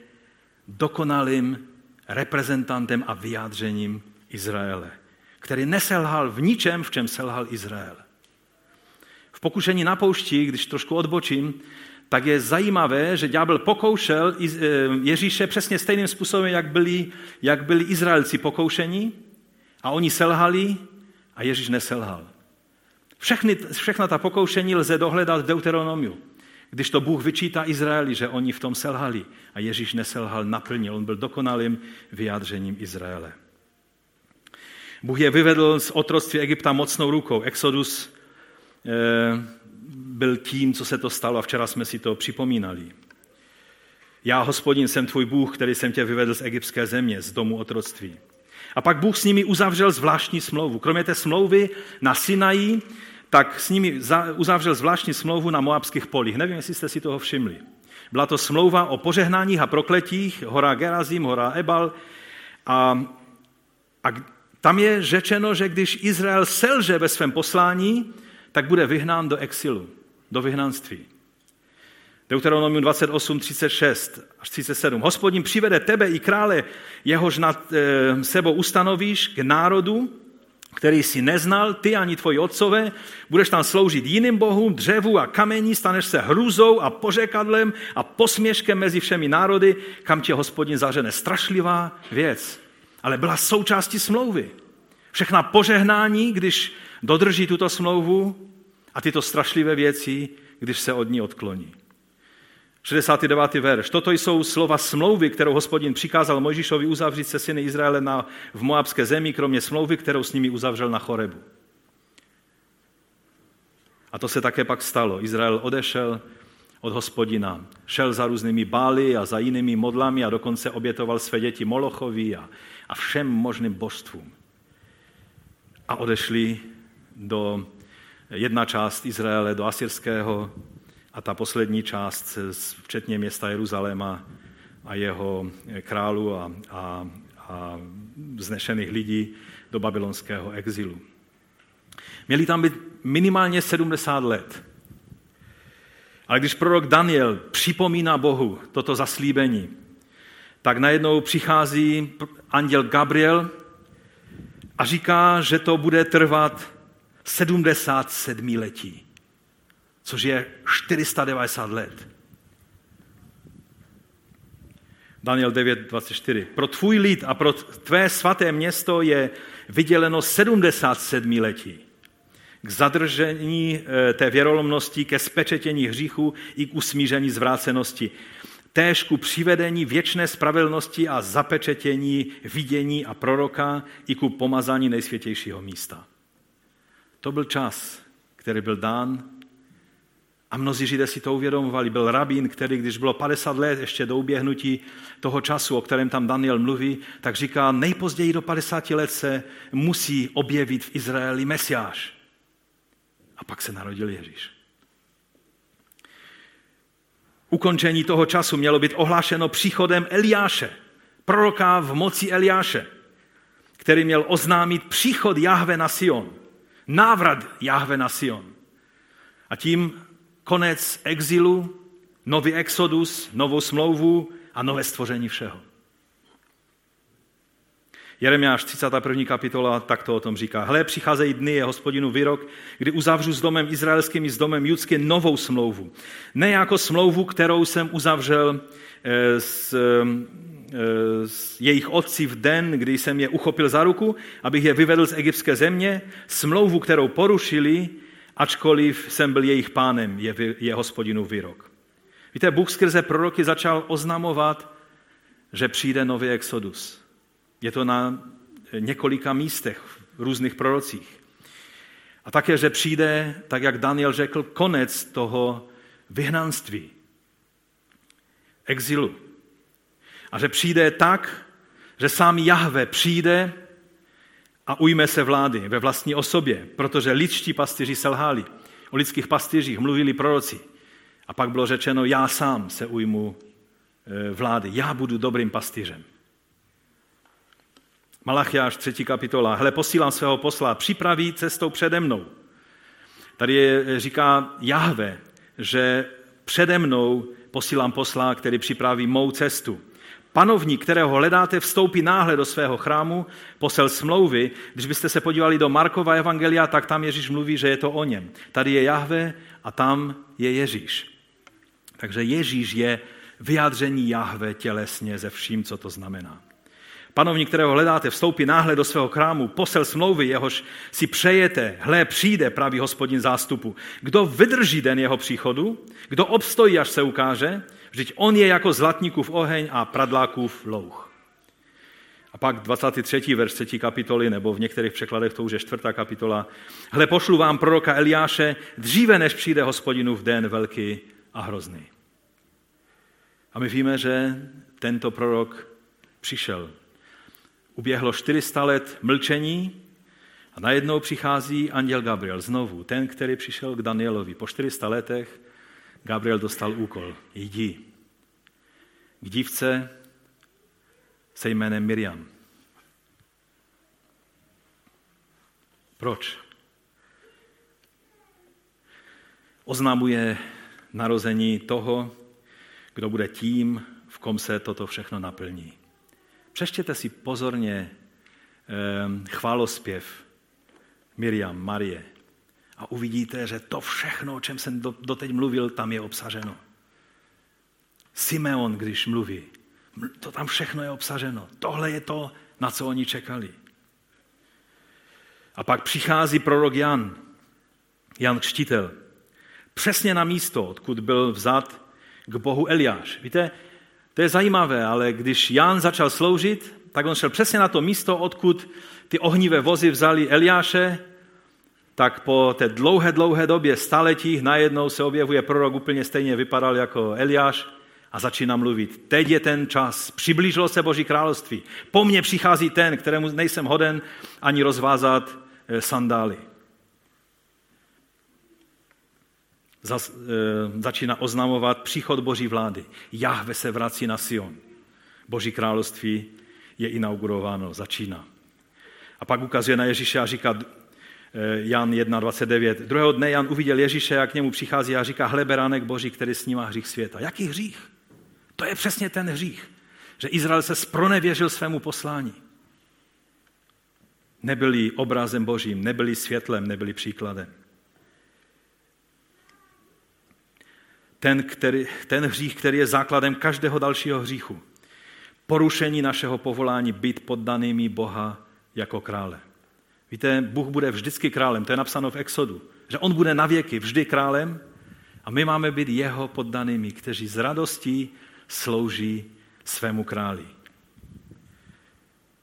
dokonalým reprezentantem a vyjádřením Izraele, který neselhal v ničem, v čem selhal Izrael. V pokušení na poušti, když trošku odbočím, tak je zajímavé, že ďábel pokoušel eh, Ježíše přesně stejným způsobem, jak byli, jak byli Izraelci pokoušení a oni selhali a Ježíš neselhal. Všechny, všechna ta pokoušení lze dohledat v Deuteronomiu, když to Bůh vyčítá Izraeli, že oni v tom selhali a Ježíš neselhal, naplnil. On byl dokonalým vyjádřením Izraele. Bůh je vyvedl z otroctví Egypta mocnou rukou. Exodus eh, byl tím, co se to stalo a včera jsme si to připomínali. Já, hospodin, jsem tvůj Bůh, který jsem tě vyvedl z egyptské země, z domu otroctví. A pak Bůh s nimi uzavřel zvláštní smlouvu. Kromě té smlouvy na Sinaji, tak s nimi uzavřel zvláštní smlouvu na Moabských polích. Nevím, jestli jste si toho všimli. Byla to smlouva o požehnáních a prokletích, hora Gerazim, hora Ebal. A, a tam je řečeno, že když Izrael selže ve svém poslání, tak bude vyhnán do exilu do vyhnanství. Deuteronomium 28, 36 až 37. Hospodin přivede tebe i krále, jehož nad e, sebou ustanovíš k národu, který si neznal, ty ani tvoji otcové, budeš tam sloužit jiným bohům, dřevu a kamení, staneš se hrůzou a pořekadlem a posměškem mezi všemi národy, kam tě hospodin zařene. Strašlivá věc, ale byla součástí smlouvy. Všechna požehnání, když dodrží tuto smlouvu, a tyto strašlivé věci, když se od ní odkloní. 69. verš. Toto jsou slova smlouvy, kterou hospodin přikázal Mojžíšovi uzavřít se syny Izraele na, v Moabské zemi, kromě smlouvy, kterou s nimi uzavřel na Chorebu. A to se také pak stalo. Izrael odešel od hospodina. Šel za různými bály a za jinými modlami a dokonce obětoval své děti Molochovi a, a všem možným božstvům. A odešli do jedna část Izraele do asyrského a ta poslední část, včetně města Jeruzaléma a jeho králu a, a, a znešených lidí do babylonského exilu. Měli tam být minimálně 70 let. Ale když prorok Daniel připomíná Bohu toto zaslíbení, tak najednou přichází anděl Gabriel a říká, že to bude trvat 77 letí, což je 490 let. Daniel 9.24. Pro tvůj lid a pro tvé svaté město je vyděleno 77 letí k zadržení eh, té věrolomnosti, ke spečetění hříchu i k usmíření zvrácenosti. Též ku přivedení věčné spravedlnosti a zapečetění vidění a proroka i ku pomazání nejsvětějšího místa. To byl čas, který byl dán a mnozí Židé si to uvědomovali. Byl rabín, který, když bylo 50 let ještě do uběhnutí toho času, o kterém tam Daniel mluví, tak říká, nejpozději do 50 let se musí objevit v Izraeli Mesiáš. A pak se narodil Ježíš. Ukončení toho času mělo být ohlášeno příchodem Eliáše, proroka v moci Eliáše, který měl oznámit příchod Jahve na Sion návrat Jahve na Sion. A tím konec exilu, nový exodus, novou smlouvu a nové stvoření všeho. Jeremiáš 31. kapitola takto o tom říká. Hle, přicházejí dny, je hospodinu výrok, kdy uzavřu s domem izraelským i s domem judským novou smlouvu. Ne jako smlouvu, kterou jsem uzavřel eh, s jejich otci v den, kdy jsem je uchopil za ruku, abych je vyvedl z egyptské země, smlouvu, kterou porušili, ačkoliv jsem byl jejich pánem, je, je hospodinu výrok. Víte, Bůh skrze proroky začal oznamovat, že přijde nový exodus. Je to na několika místech v různých prorocích. A také, že přijde, tak jak Daniel řekl, konec toho vyhnanství, exilu. A že přijde tak, že sám Jahve přijde a ujme se vlády ve vlastní osobě, protože lidští pastýři selhali. O lidských pastýřích mluvili proroci. A pak bylo řečeno, já sám se ujmu e, vlády, já budu dobrým pastýřem. Malachiáš 3. kapitola. Hle, posílám svého posla, připraví cestou přede mnou. Tady je, říká Jahve, že přede mnou posílám posla, který připraví mou cestu. Panovník, kterého hledáte, vstoupí náhle do svého chrámu, posel smlouvy. Když byste se podívali do Markova evangelia, tak tam Ježíš mluví, že je to o něm. Tady je Jahve a tam je Ježíš. Takže Ježíš je vyjádření Jahve tělesně ze vším, co to znamená. Panovník, kterého hledáte, vstoupí náhle do svého krámu, posel smlouvy, jehož si přejete, hle, přijde, pravý hospodin zástupu. Kdo vydrží den jeho příchodu, kdo obstojí, až se ukáže, vždyť on je jako zlatníkův oheň a pradlákův louch. A pak 23. verš 3. kapitoly, nebo v některých překladech to už je 4. kapitola. Hle, pošlu vám proroka Eliáše dříve, než přijde hospodinu v den velký a hrozný. A my víme, že tento prorok přišel Uběhlo 400 let mlčení a najednou přichází anděl Gabriel znovu, ten, který přišel k Danielovi. Po 400 letech Gabriel dostal úkol. Jdi k dívce se jménem Miriam. Proč? Oznamuje narození toho, kdo bude tím, v kom se toto všechno naplní. Přeštěte si pozorně ehm, chválospěv Miriam, Marie a uvidíte, že to všechno, o čem jsem doteď mluvil, tam je obsaženo. Simeon, když mluví, to tam všechno je obsaženo. Tohle je to, na co oni čekali. A pak přichází prorok Jan, Jan Křtitel, přesně na místo, odkud byl vzat k Bohu Eliáš. Víte, to je zajímavé, ale když Jan začal sloužit, tak on šel přesně na to místo, odkud ty ohnivé vozy vzali Eliáše, tak po té dlouhé, dlouhé době, staletích, najednou se objevuje prorok, úplně stejně vypadal jako Eliáš a začíná mluvit. Teď je ten čas, přiblížilo se Boží království. Po mně přichází ten, kterému nejsem hoden ani rozvázat eh, sandály. E, začíná oznamovat příchod Boží vlády. Jahve se vrací na Sion. Boží království je inaugurováno, začíná. A pak ukazuje na Ježíše a říká, Jan 1.29. Druhého dne Jan uviděl Ježíše, jak k němu přichází a říká, hle beránek Boží, který snímá hřích světa. Jaký hřích? To je přesně ten hřích, že Izrael se spronevěřil svému poslání. Nebyli obrazem Božím, nebyli světlem, nebyli příkladem. ten, který, ten hřích, který je základem každého dalšího hříchu. Porušení našeho povolání být poddanými Boha jako krále. Víte, Bůh bude vždycky králem, to je napsáno v Exodu, že On bude navěky vždy králem a my máme být jeho poddanými, kteří z radostí slouží svému králi.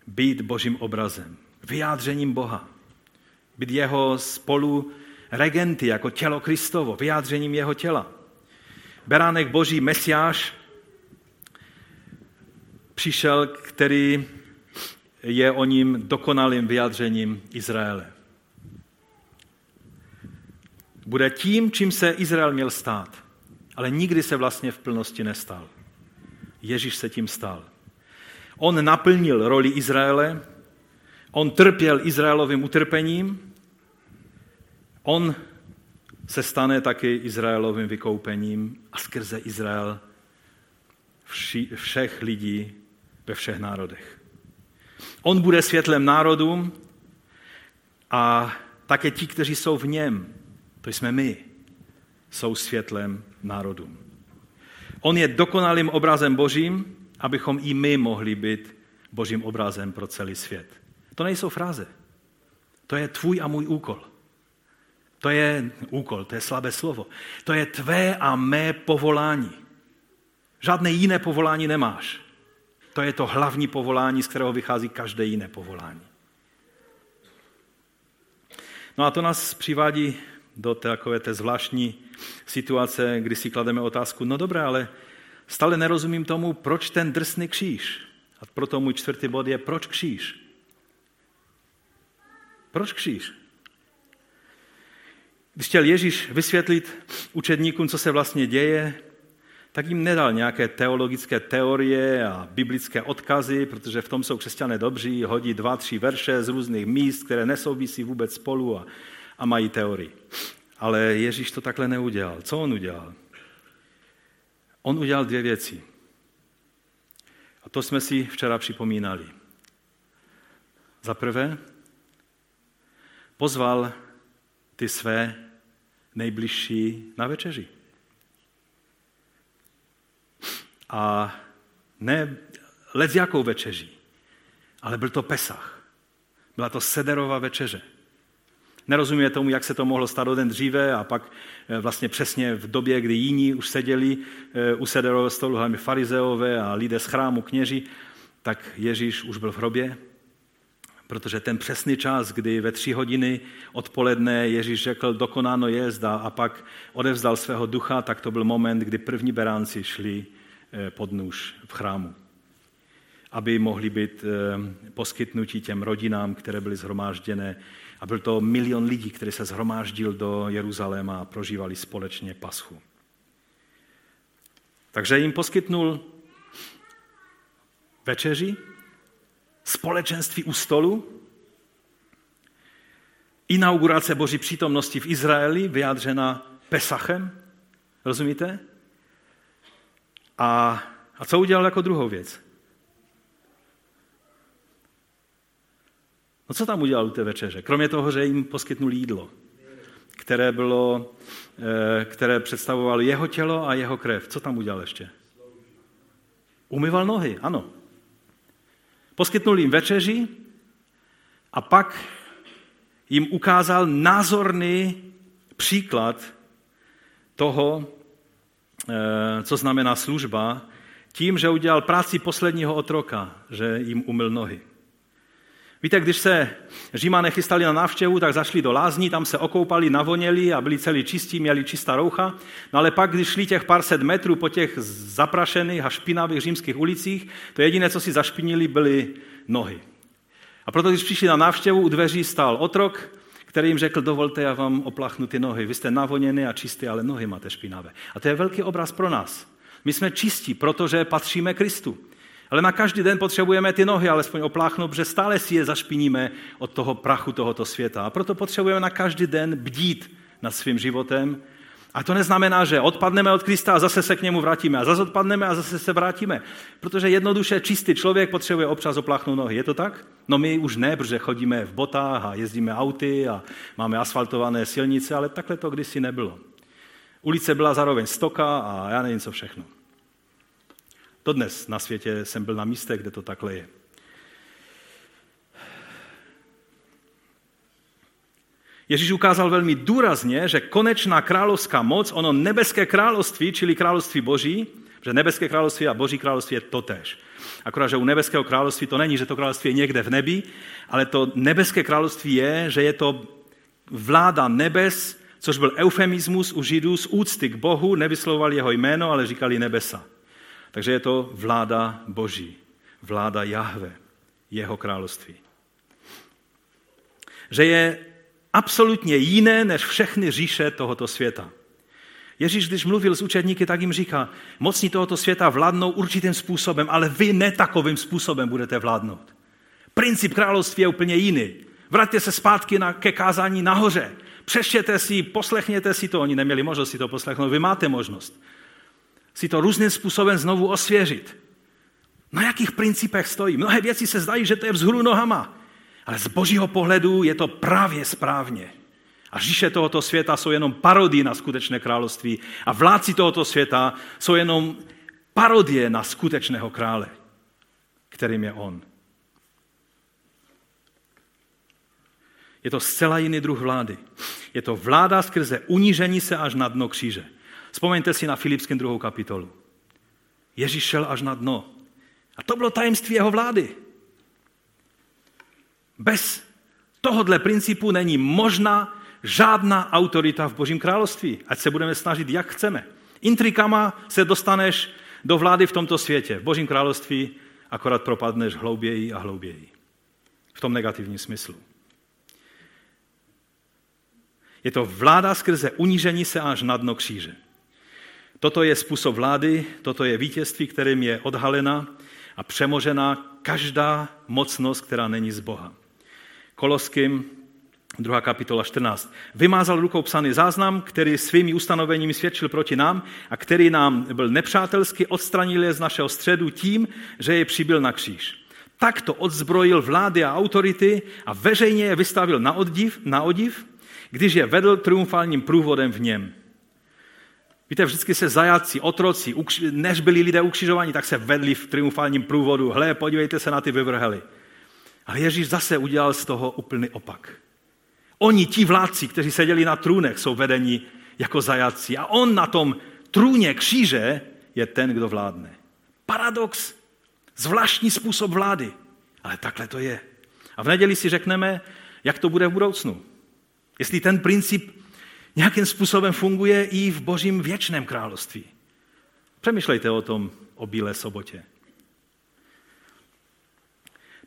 Být božím obrazem, vyjádřením Boha. Být jeho spolu regenty jako tělo Kristovo, vyjádřením jeho těla beránek boží mesiáš přišel, který je o ním dokonalým vyjádřením Izraele. Bude tím, čím se Izrael měl stát, ale nikdy se vlastně v plnosti nestal. Ježíš se tím stal. On naplnil roli Izraele, on trpěl Izraelovým utrpením, on se stane taky Izraelovým vykoupením a skrze Izrael vši, všech lidí ve všech národech. On bude světlem národům a také ti, kteří jsou v něm, to jsme my, jsou světlem národům. On je dokonalým obrazem Božím, abychom i my mohli být Božím obrazem pro celý svět. To nejsou fráze. To je tvůj a můj úkol. To je úkol, to je slabé slovo. To je tvé a mé povolání. Žádné jiné povolání nemáš. To je to hlavní povolání, z kterého vychází každé jiné povolání. No a to nás přivádí do takové té zvláštní situace, kdy si klademe otázku, no dobré, ale stále nerozumím tomu, proč ten drsný kříž. A proto můj čtvrtý bod je, proč kříž? Proč kříž? Když chtěl Ježíš vysvětlit učedníkům, co se vlastně děje, tak jim nedal nějaké teologické teorie a biblické odkazy, protože v tom jsou křesťané dobří, hodí dva, tři verše z různých míst, které nesouvisí vůbec spolu a, a mají teorii. Ale Ježíš to takhle neudělal. Co on udělal? On udělal dvě věci. A to jsme si včera připomínali. Za prvé, pozval ty své nejbližší na večeři. A ne let jakou večeří, ale byl to Pesach. Byla to Sederová večeře. Nerozumíme tomu, jak se to mohlo stát o den dříve a pak eh, vlastně přesně v době, kdy jiní už seděli eh, u sederového stolu, hlavně farizeové a lidé z chrámu, kněži, tak Ježíš už byl v hrobě, protože ten přesný čas, kdy ve tři hodiny odpoledne Ježíš řekl, dokonáno je zda a pak odevzdal svého ducha, tak to byl moment, kdy první beránci šli eh, pod nůž v chrámu aby mohli být poskytnutí těm rodinám, které byly zhromážděné a byl to milion lidí, který se zhromáždil do Jeruzaléma a prožívali společně paschu. Takže jim poskytnul večeři, společenství u stolu, inaugurace Boží přítomnosti v Izraeli, vyjádřena Pesachem, rozumíte? A, a co udělal jako druhou věc? No co tam udělal u té večeře? Kromě toho, že jim poskytnul jídlo, které, bylo, eh, které představovalo jeho tělo a jeho krev. Co tam udělal ještě? Umyval nohy, ano. Poskytnul jim večeři a pak jim ukázal názorný příklad toho, co znamená služba, tím, že udělal práci posledního otroka, že jim umyl nohy. Víte, když se Římané chystali na návštěvu, tak zašli do lázní, tam se okoupali, navoněli a byli celý čistí, měli čistá roucha. No ale pak, když šli těch pár set metrů po těch zaprašených a špinavých římských ulicích, to jediné, co si zašpinili, byly nohy. A proto, když přišli na návštěvu, u dveří stál otrok, který jim řekl, dovolte, já vám oplachnu ty nohy. Vy jste navoněny a čistý, ale nohy máte špinavé. A to je velký obraz pro nás. My jsme čistí, protože patříme Kristu. Ale na každý den potřebujeme ty nohy alespoň opláchnout, protože stále si je zašpiníme od toho prachu tohoto světa. A proto potřebujeme na každý den bdít nad svým životem. A to neznamená, že odpadneme od Krista a zase se k němu vrátíme. A zase odpadneme a zase se vrátíme. Protože jednoduše čistý člověk potřebuje občas opláchnout nohy. Je to tak? No my už ne, protože chodíme v botách a jezdíme auty a máme asfaltované silnice, ale takhle to kdysi nebylo. Ulice byla zároveň stoka a já nevím co všechno. Dodnes na světě jsem byl na místech, kde to takhle je. Ježíš ukázal velmi důrazně, že konečná královská moc, ono nebeské království, čili království boží, že nebeské království a boží království je totéž. Akorát, že u nebeského království to není, že to království je někde v nebi, ale to nebeské království je, že je to vláda nebes, což byl eufemismus u Židů z úcty k Bohu, nevyslovovali jeho jméno, ale říkali nebesa. Takže je to vláda Boží, vláda Jahve, jeho království. Že je absolutně jiné než všechny říše tohoto světa. Ježíš, když mluvil s učedníky, tak jim říká, mocní tohoto světa vládnou určitým způsobem, ale vy ne takovým způsobem budete vládnout. Princip království je úplně jiný. Vraťte se zpátky na, ke kázání nahoře. přeštěte si, poslechněte si to. Oni neměli možnost si to poslechnout, vy máte možnost. Si to různým způsobem znovu osvěžit. Na jakých principech stojí? Mnohé věci se zdají, že to je vzhůru nohama. Ale z božího pohledu je to právě správně. A říše tohoto světa jsou jenom parodie na skutečné království. A vládci tohoto světa jsou jenom parodie na skutečného krále, kterým je on. Je to zcela jiný druh vlády. Je to vláda skrze unížení se až na dno kříže. Vzpomeňte si na Filipském druhou kapitolu. Ježíš šel až na dno. A to bylo tajemství jeho vlády. Bez tohohle principu není možná žádná autorita v Božím království, ať se budeme snažit, jak chceme. Intrikama se dostaneš do vlády v tomto světě. V Božím království akorát propadneš hlouběji a hlouběji. V tom negativním smyslu. Je to vláda skrze unížení se až na dno kříže. Toto je způsob vlády, toto je vítězství, kterým je odhalena a přemožena každá mocnost, která není z Boha. Koloským, 2. kapitola 14. Vymázal rukou psaný záznam, který svými ustanoveními svědčil proti nám a který nám byl nepřátelský, odstranil je z našeho středu tím, že je přibyl na kříž. Takto odzbrojil vlády a autority a veřejně je vystavil na, oddiv, na odiv, když je vedl triumfálním průvodem v něm. Víte, vždycky se zajaci, otroci, než byli lidé ukřižováni, tak se vedli v triumfálním průvodu. Hle, podívejte se na ty vyvrhely. Ale Ježíš zase udělal z toho úplný opak. Oni, ti vládci, kteří seděli na trůnech, jsou vedeni jako zajatci. A on na tom trůně kříže je ten, kdo vládne. Paradox, zvláštní způsob vlády. Ale takhle to je. A v neděli si řekneme, jak to bude v budoucnu. Jestli ten princip nějakým způsobem funguje i v božím věčném království. Přemýšlejte o tom o Bílé sobotě.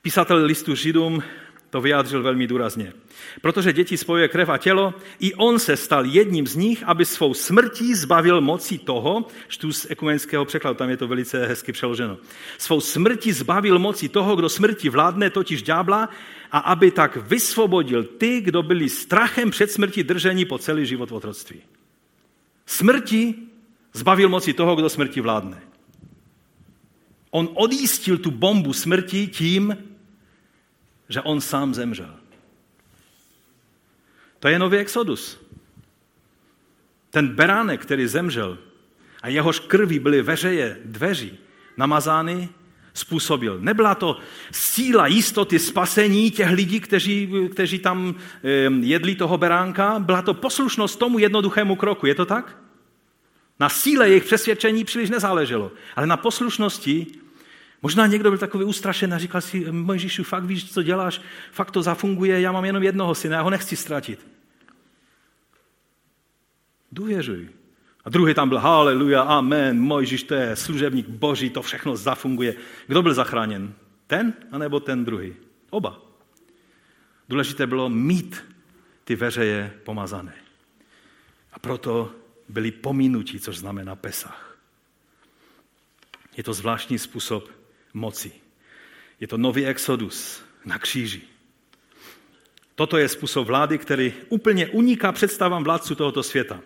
Písatel listu Židům to vyjádřil velmi důrazně. Protože děti spojuje krev a tělo, i on se stal jedním z nich, aby svou smrtí zbavil moci toho, čtu z ekumenického překladu, tam je to velice hezky přeloženo, svou smrtí zbavil moci toho, kdo smrti vládne, totiž ďábla, a aby tak vysvobodil ty, kdo byli strachem před smrti držení po celý život v otroctví. Smrti zbavil moci toho, kdo smrti vládne. On odjístil tu bombu smrti tím, že on sám zemřel. To je nový exodus. Ten beránek, který zemřel a jehož krví byly veřeje dveří namazány, způsobil. Nebyla to síla jistoty spasení těch lidí, kteří, kteří tam jedli toho beránka, byla to poslušnost tomu jednoduchému kroku. Je to tak? Na síle jejich přesvědčení příliš nezáleželo, ale na poslušnosti Možná někdo byl takový ustrašený a říkal si, Mojžíšu, fakt víš, co děláš, fakt to zafunguje, já mám jenom jednoho syna, já ho nechci ztratit. Důvěřuj. A druhý tam byl, haleluja, amen, Mojžíš, to je služebník boží, to všechno zafunguje. Kdo byl zachráněn? Ten, anebo ten druhý? Oba. Důležité bylo mít ty veřeje pomazané. A proto byli pominutí, což znamená Pesach. Je to zvláštní způsob moci. Je to nový exodus na kříži. Toto je způsob vlády, který úplně uniká představám vládců tohoto světa.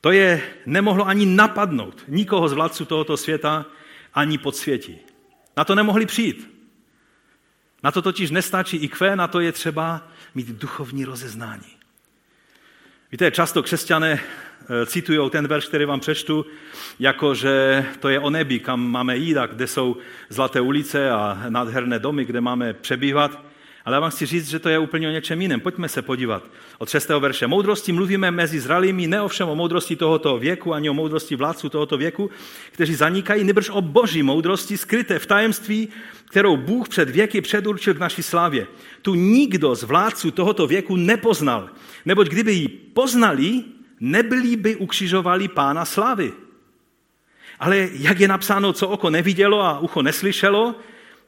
To je nemohlo ani napadnout nikoho z vládců tohoto světa, ani podsvětí. Na to nemohli přijít. Na to totiž nestačí i kvé, na to je třeba mít duchovní rozeznání. Víte, často křesťané Eh, citují ten verš, který vám přečtu, jako že to je o nebi, kam máme jít a kde jsou zlaté ulice a nádherné domy, kde máme přebývat. Ale já vám chci říct, že to je úplně o něčem jiném. Pojďme se podívat. Od 6. verše. Moudrosti mluvíme mezi zralými, ne ovšem o moudrosti tohoto věku, ani o moudrosti vládců tohoto věku, kteří zanikají, nebrž o boží moudrosti skryté v tajemství, kterou Bůh před věky předurčil k naší slávě. Tu nikdo z vládců tohoto věku nepoznal. Neboť kdyby ji poznali, nebyli by ukřižovali pána slavy. Ale jak je napsáno, co oko nevidělo a ucho neslyšelo,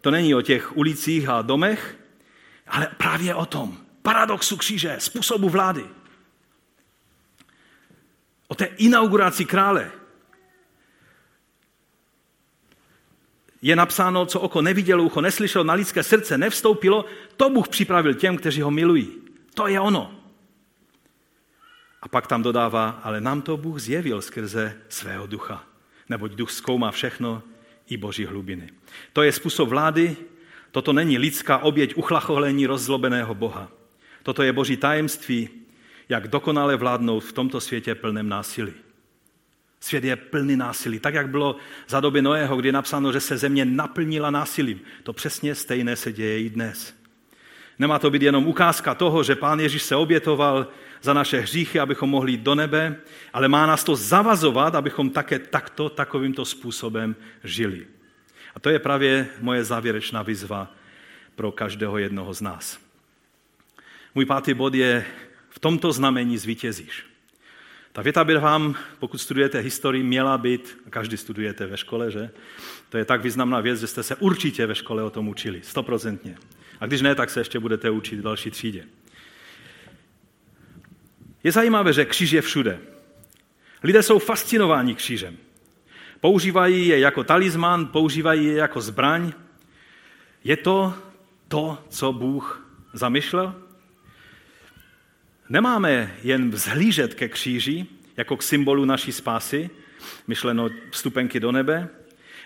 to není o těch ulicích a domech, ale právě o tom. Paradoxu kříže, způsobu vlády. O té inauguraci krále. Je napsáno, co oko nevidělo, ucho neslyšelo, na lidské srdce nevstoupilo, to Bůh připravil těm, kteří ho milují. To je ono. A pak tam dodává, ale nám to Bůh zjevil skrze svého ducha. Neboť duch zkoumá všechno, i boží hlubiny. To je způsob vlády, toto není lidská oběť uchlacholení rozzlobeného Boha. Toto je boží tajemství, jak dokonale vládnout v tomto světě plném násilí. Svět je plný násilí. Tak, jak bylo za doby Noého, kdy je napsáno, že se země naplnila násilím. To přesně stejné se děje i dnes. Nemá to být jenom ukázka toho, že Pán Ježíš se obětoval za naše hříchy, abychom mohli jít do nebe, ale má nás to zavazovat, abychom také takto, takovýmto způsobem žili. A to je právě moje závěrečná výzva pro každého jednoho z nás. Můj pátý bod je v tomto znamení zvítězíš. Ta věta by vám, pokud studujete historii, měla být, každý studujete ve škole, že? To je tak významná věc, že jste se určitě ve škole o tom učili, stoprocentně. A když ne, tak se ještě budete učit v další třídě. Je zajímavé, že kříž je všude. Lidé jsou fascinováni křížem. Používají je jako talisman, používají je jako zbraň. Je to to, co Bůh zamýšlel? Nemáme jen vzhlížet ke kříži, jako k symbolu naší spásy, myšleno vstupenky do nebe.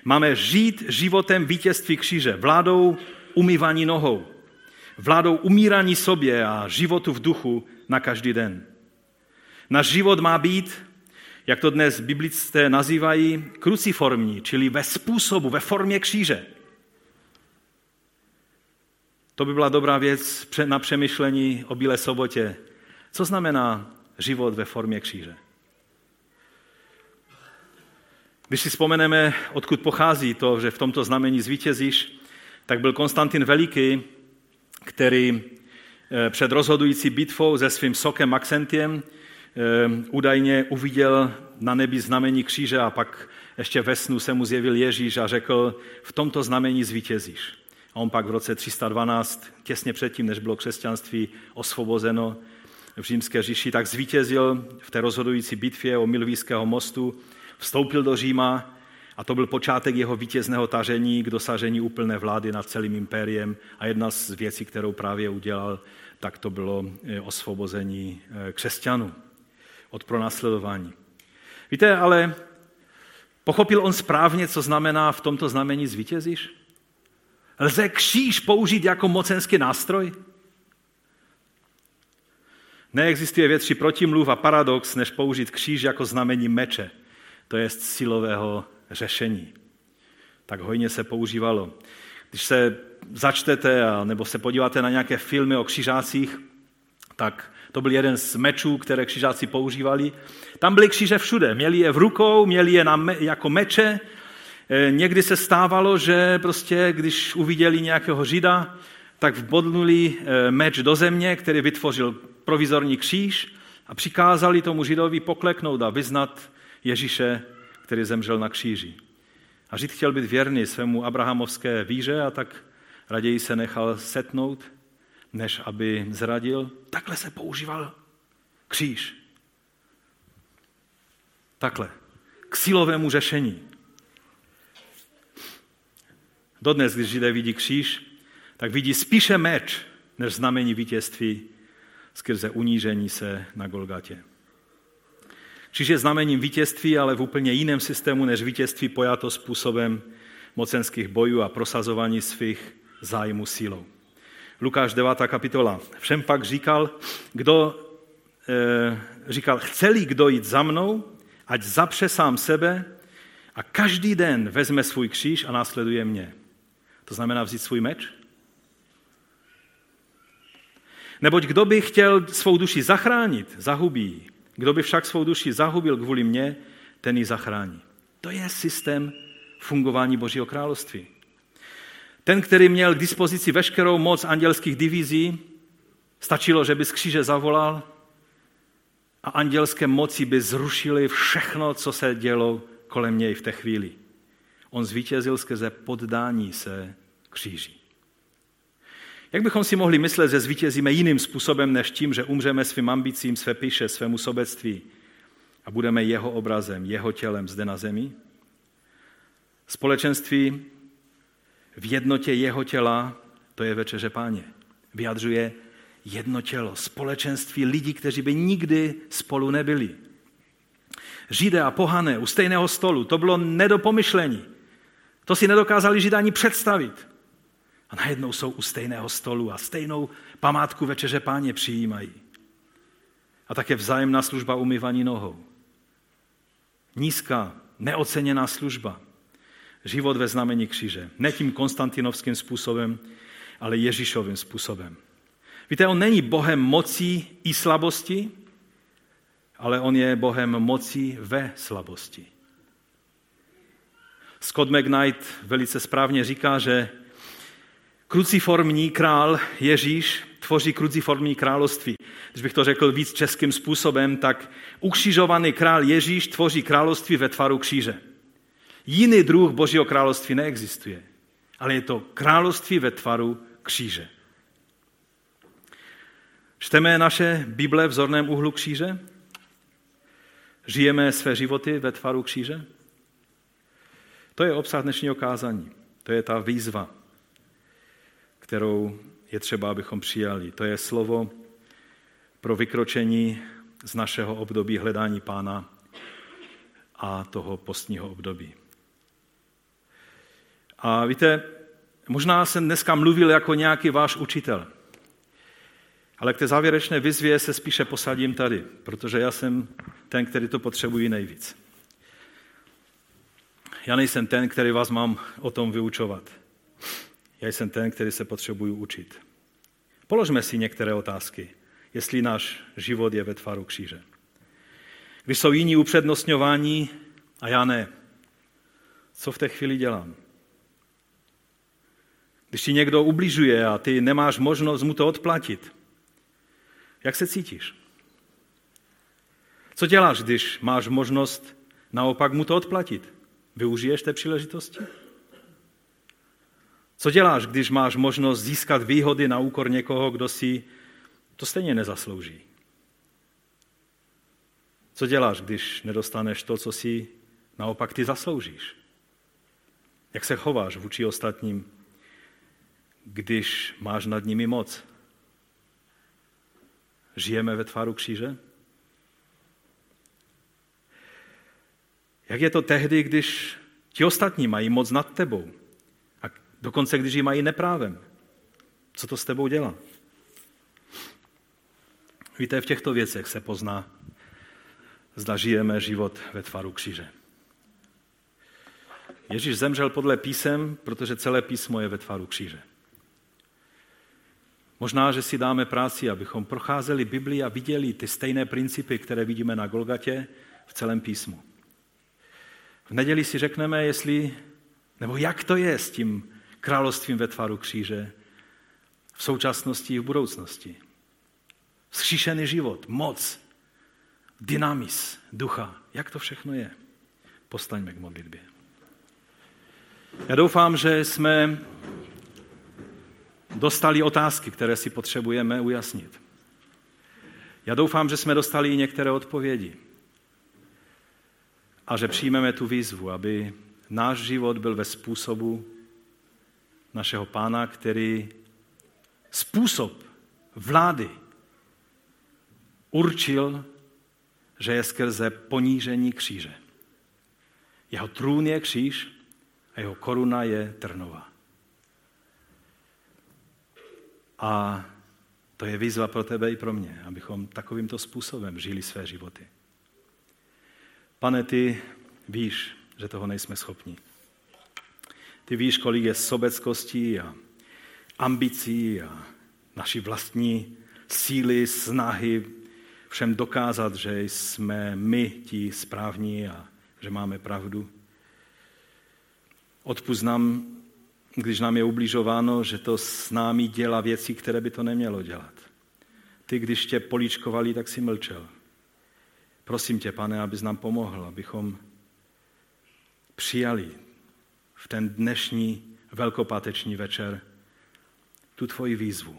Máme žít životem vítězství kříže, vládou umývání nohou, vládou umírání sobě a životu v duchu na každý den. Náš život má být, jak to dnes biblisté nazývají, kruciformní, čili ve způsobu, ve formě kříže. To by byla dobrá věc na přemýšlení o Bílé sobotě. Co znamená život ve formě kříže? Když si vzpomeneme, odkud pochází to, že v tomto znamení zvítězíš, tak byl Konstantin Veliký, který eh, před rozhodující bitvou se svým sokem Maxentiem Ehm, údajně uviděl na nebi znamení kříže a pak ještě ve snu se mu zjevil Ježíš a řekl, v tomto znamení zvítězíš. A on pak v roce 312, těsně předtím, než bylo křesťanství osvobozeno v římské říši, tak zvítězil v té rozhodující bitvě o Milvíského mostu, vstoupil do Říma a to byl počátek jeho vítězného tažení k dosažení úplné vlády nad celým impériem a jedna z věcí, kterou právě udělal, tak to bylo eh, osvobození eh, křesťanů od pronásledování. Víte, ale pochopil on správně, co znamená v tomto znamení zvítězíš? Lze kříž použít jako mocenský nástroj? Neexistuje větší protimluv a paradox, než použít kříž jako znamení meče, to je silového řešení. Tak hojně se používalo. Když se začtete nebo se podíváte na nějaké filmy o křižácích, tak to byl jeden z mečů, které křižáci používali. Tam byly kříže všude. Měli je v rukou, měli je na me, jako meče. E, někdy se stávalo, že prostě, když uviděli nějakého žida, tak vbodnuli e, meč do země, který vytvořil provizorní kříž a přikázali tomu židovi pokleknout a vyznat Ježíše, který zemřel na kříži. A žid chtěl být věrný svému abrahamovské víře a tak raději se nechal setnout než aby zradil. Takhle se používal kříž. Takhle. K silovému řešení. Dodnes, když Židé vidí kříž, tak vidí spíše meč, než znamení vítězství skrze unížení se na Golgatě. Kříž je znamením vítězství, ale v úplně jiném systému než vítězství pojato způsobem mocenských bojů a prosazování svých zájmů sílou. Lukáš 9. kapitola. Všem pak říkal, kdo e, říkal, chceli kdo jít za mnou, ať zapře sám sebe a každý den vezme svůj kříž a následuje mě. To znamená vzít svůj meč? Neboť kdo by chtěl svou duši zachránit, zahubí Kdo by však svou duši zahubil kvůli mně, ten ji zachrání. To je systém fungování Božího království. Ten, který měl k dispozici veškerou moc andělských divizí, stačilo, že by z kříže zavolal a andělské moci by zrušily všechno, co se dělo kolem něj v té chvíli. On zvítězil skrze poddání se kříži. Jak bychom si mohli myslet, že zvítězíme jiným způsobem, než tím, že umřeme svým ambicím, své píše, svému sobectví a budeme jeho obrazem, jeho tělem zde na zemi? Společenství v jednotě jeho těla, to je večeře páně. Vyjadřuje jedno tělo, společenství lidí, kteří by nikdy spolu nebyli. Židé a pohané u stejného stolu, to bylo nedopomyšlení. To si nedokázali Židé ani představit. A najednou jsou u stejného stolu a stejnou památku večeře páně přijímají. A také vzájemná služba umývaní nohou. Nízká, neoceněná služba. Život ve znamení kříže. Ne tím konstantinovským způsobem, ale Ježíšovým způsobem. Víte, on není Bohem mocí i slabosti, ale on je Bohem mocí ve slabosti. Scott McKnight velice správně říká, že kruciformní král Ježíš tvoří kruciformní království. Když bych to řekl víc českým způsobem, tak ukřižovaný král Ježíš tvoří království ve tvaru kříže. Jiný druh Božího království neexistuje, ale je to království ve tvaru kříže. Čteme naše Bible v zorném úhlu kříže? Žijeme své životy ve tvaru kříže? To je obsah dnešního kázání. To je ta výzva, kterou je třeba, abychom přijali. To je slovo pro vykročení z našeho období hledání pána a toho postního období. A víte, možná jsem dneska mluvil jako nějaký váš učitel, ale k té závěrečné vyzvě se spíše posadím tady, protože já jsem ten, který to potřebují nejvíc. Já nejsem ten, který vás mám o tom vyučovat. Já jsem ten, který se potřebuji učit. Položme si některé otázky, jestli náš život je ve tvaru kříže. Když jsou jiní upřednostňování a já ne, co v té chvíli dělám? Když ti někdo ubližuje a ty nemáš možnost mu to odplatit, jak se cítíš? Co děláš, když máš možnost naopak mu to odplatit? Využiješ té příležitosti? Co děláš, když máš možnost získat výhody na úkor někoho, kdo si to stejně nezaslouží? Co děláš, když nedostaneš to, co si naopak ty zasloužíš? Jak se chováš vůči ostatním, když máš nad nimi moc? Žijeme ve tváru kříže? Jak je to tehdy, když ti ostatní mají moc nad tebou? Dokonce, když ji mají neprávem. Co to s tebou dělá? Víte, v těchto věcech se pozná, zda žijeme život ve tvaru kříže. Ježíš zemřel podle písem, protože celé písmo je ve tvaru kříže. Možná, že si dáme práci, abychom procházeli Biblii a viděli ty stejné principy, které vidíme na Golgatě v celém písmu. V neděli si řekneme, jestli, nebo jak to je s tím královstvím ve tvaru kříže v současnosti i v budoucnosti. Vzkříšený život, moc, dynamis, ducha, jak to všechno je. Postaňme k modlitbě. Já doufám, že jsme dostali otázky, které si potřebujeme ujasnit. Já doufám, že jsme dostali i některé odpovědi a že přijmeme tu výzvu, aby náš život byl ve způsobu našeho pána, který způsob vlády určil, že je skrze ponížení kříže. Jeho trůn je kříž a jeho koruna je trnová. A to je výzva pro tebe i pro mě, abychom takovýmto způsobem žili své životy. Pane, ty víš, že toho nejsme schopni. Ty víš, kolik je sobeckostí a ambicí a naší vlastní síly, snahy všem dokázat, že jsme my ti správní a že máme pravdu. Odpust nám, když nám je ubližováno, že to s námi dělá věci, které by to nemělo dělat. Ty, když tě políčkovali, tak si mlčel. Prosím tě, pane, abys nám pomohl, abychom přijali v ten dnešní velkopáteční večer tu tvoji výzvu.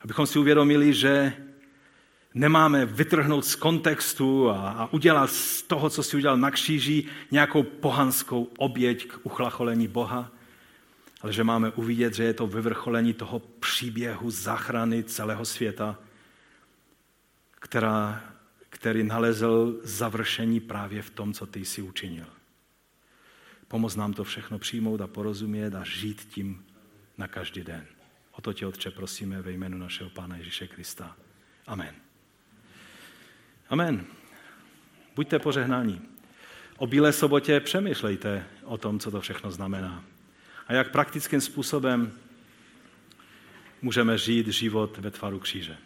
Abychom si uvědomili, že nemáme vytrhnout z kontextu a, a udělat z toho, co si udělal na kříži, nějakou pohanskou oběť k uchlacholení Boha, ale že máme uvidět, že je to vyvrcholení toho příběhu záchrany celého světa, která, který nalezl završení právě v tom, co ty jsi učinil. Pomoz nám to všechno přijmout a porozumět a žít tím na každý den. O to tě, Otče, prosíme ve jménu našeho Pána Ježíše Krista. Amen. Amen. Buďte požehnáni. O Bílé sobotě přemýšlejte o tom, co to všechno znamená. A jak praktickým způsobem můžeme žít život ve tvaru kříže.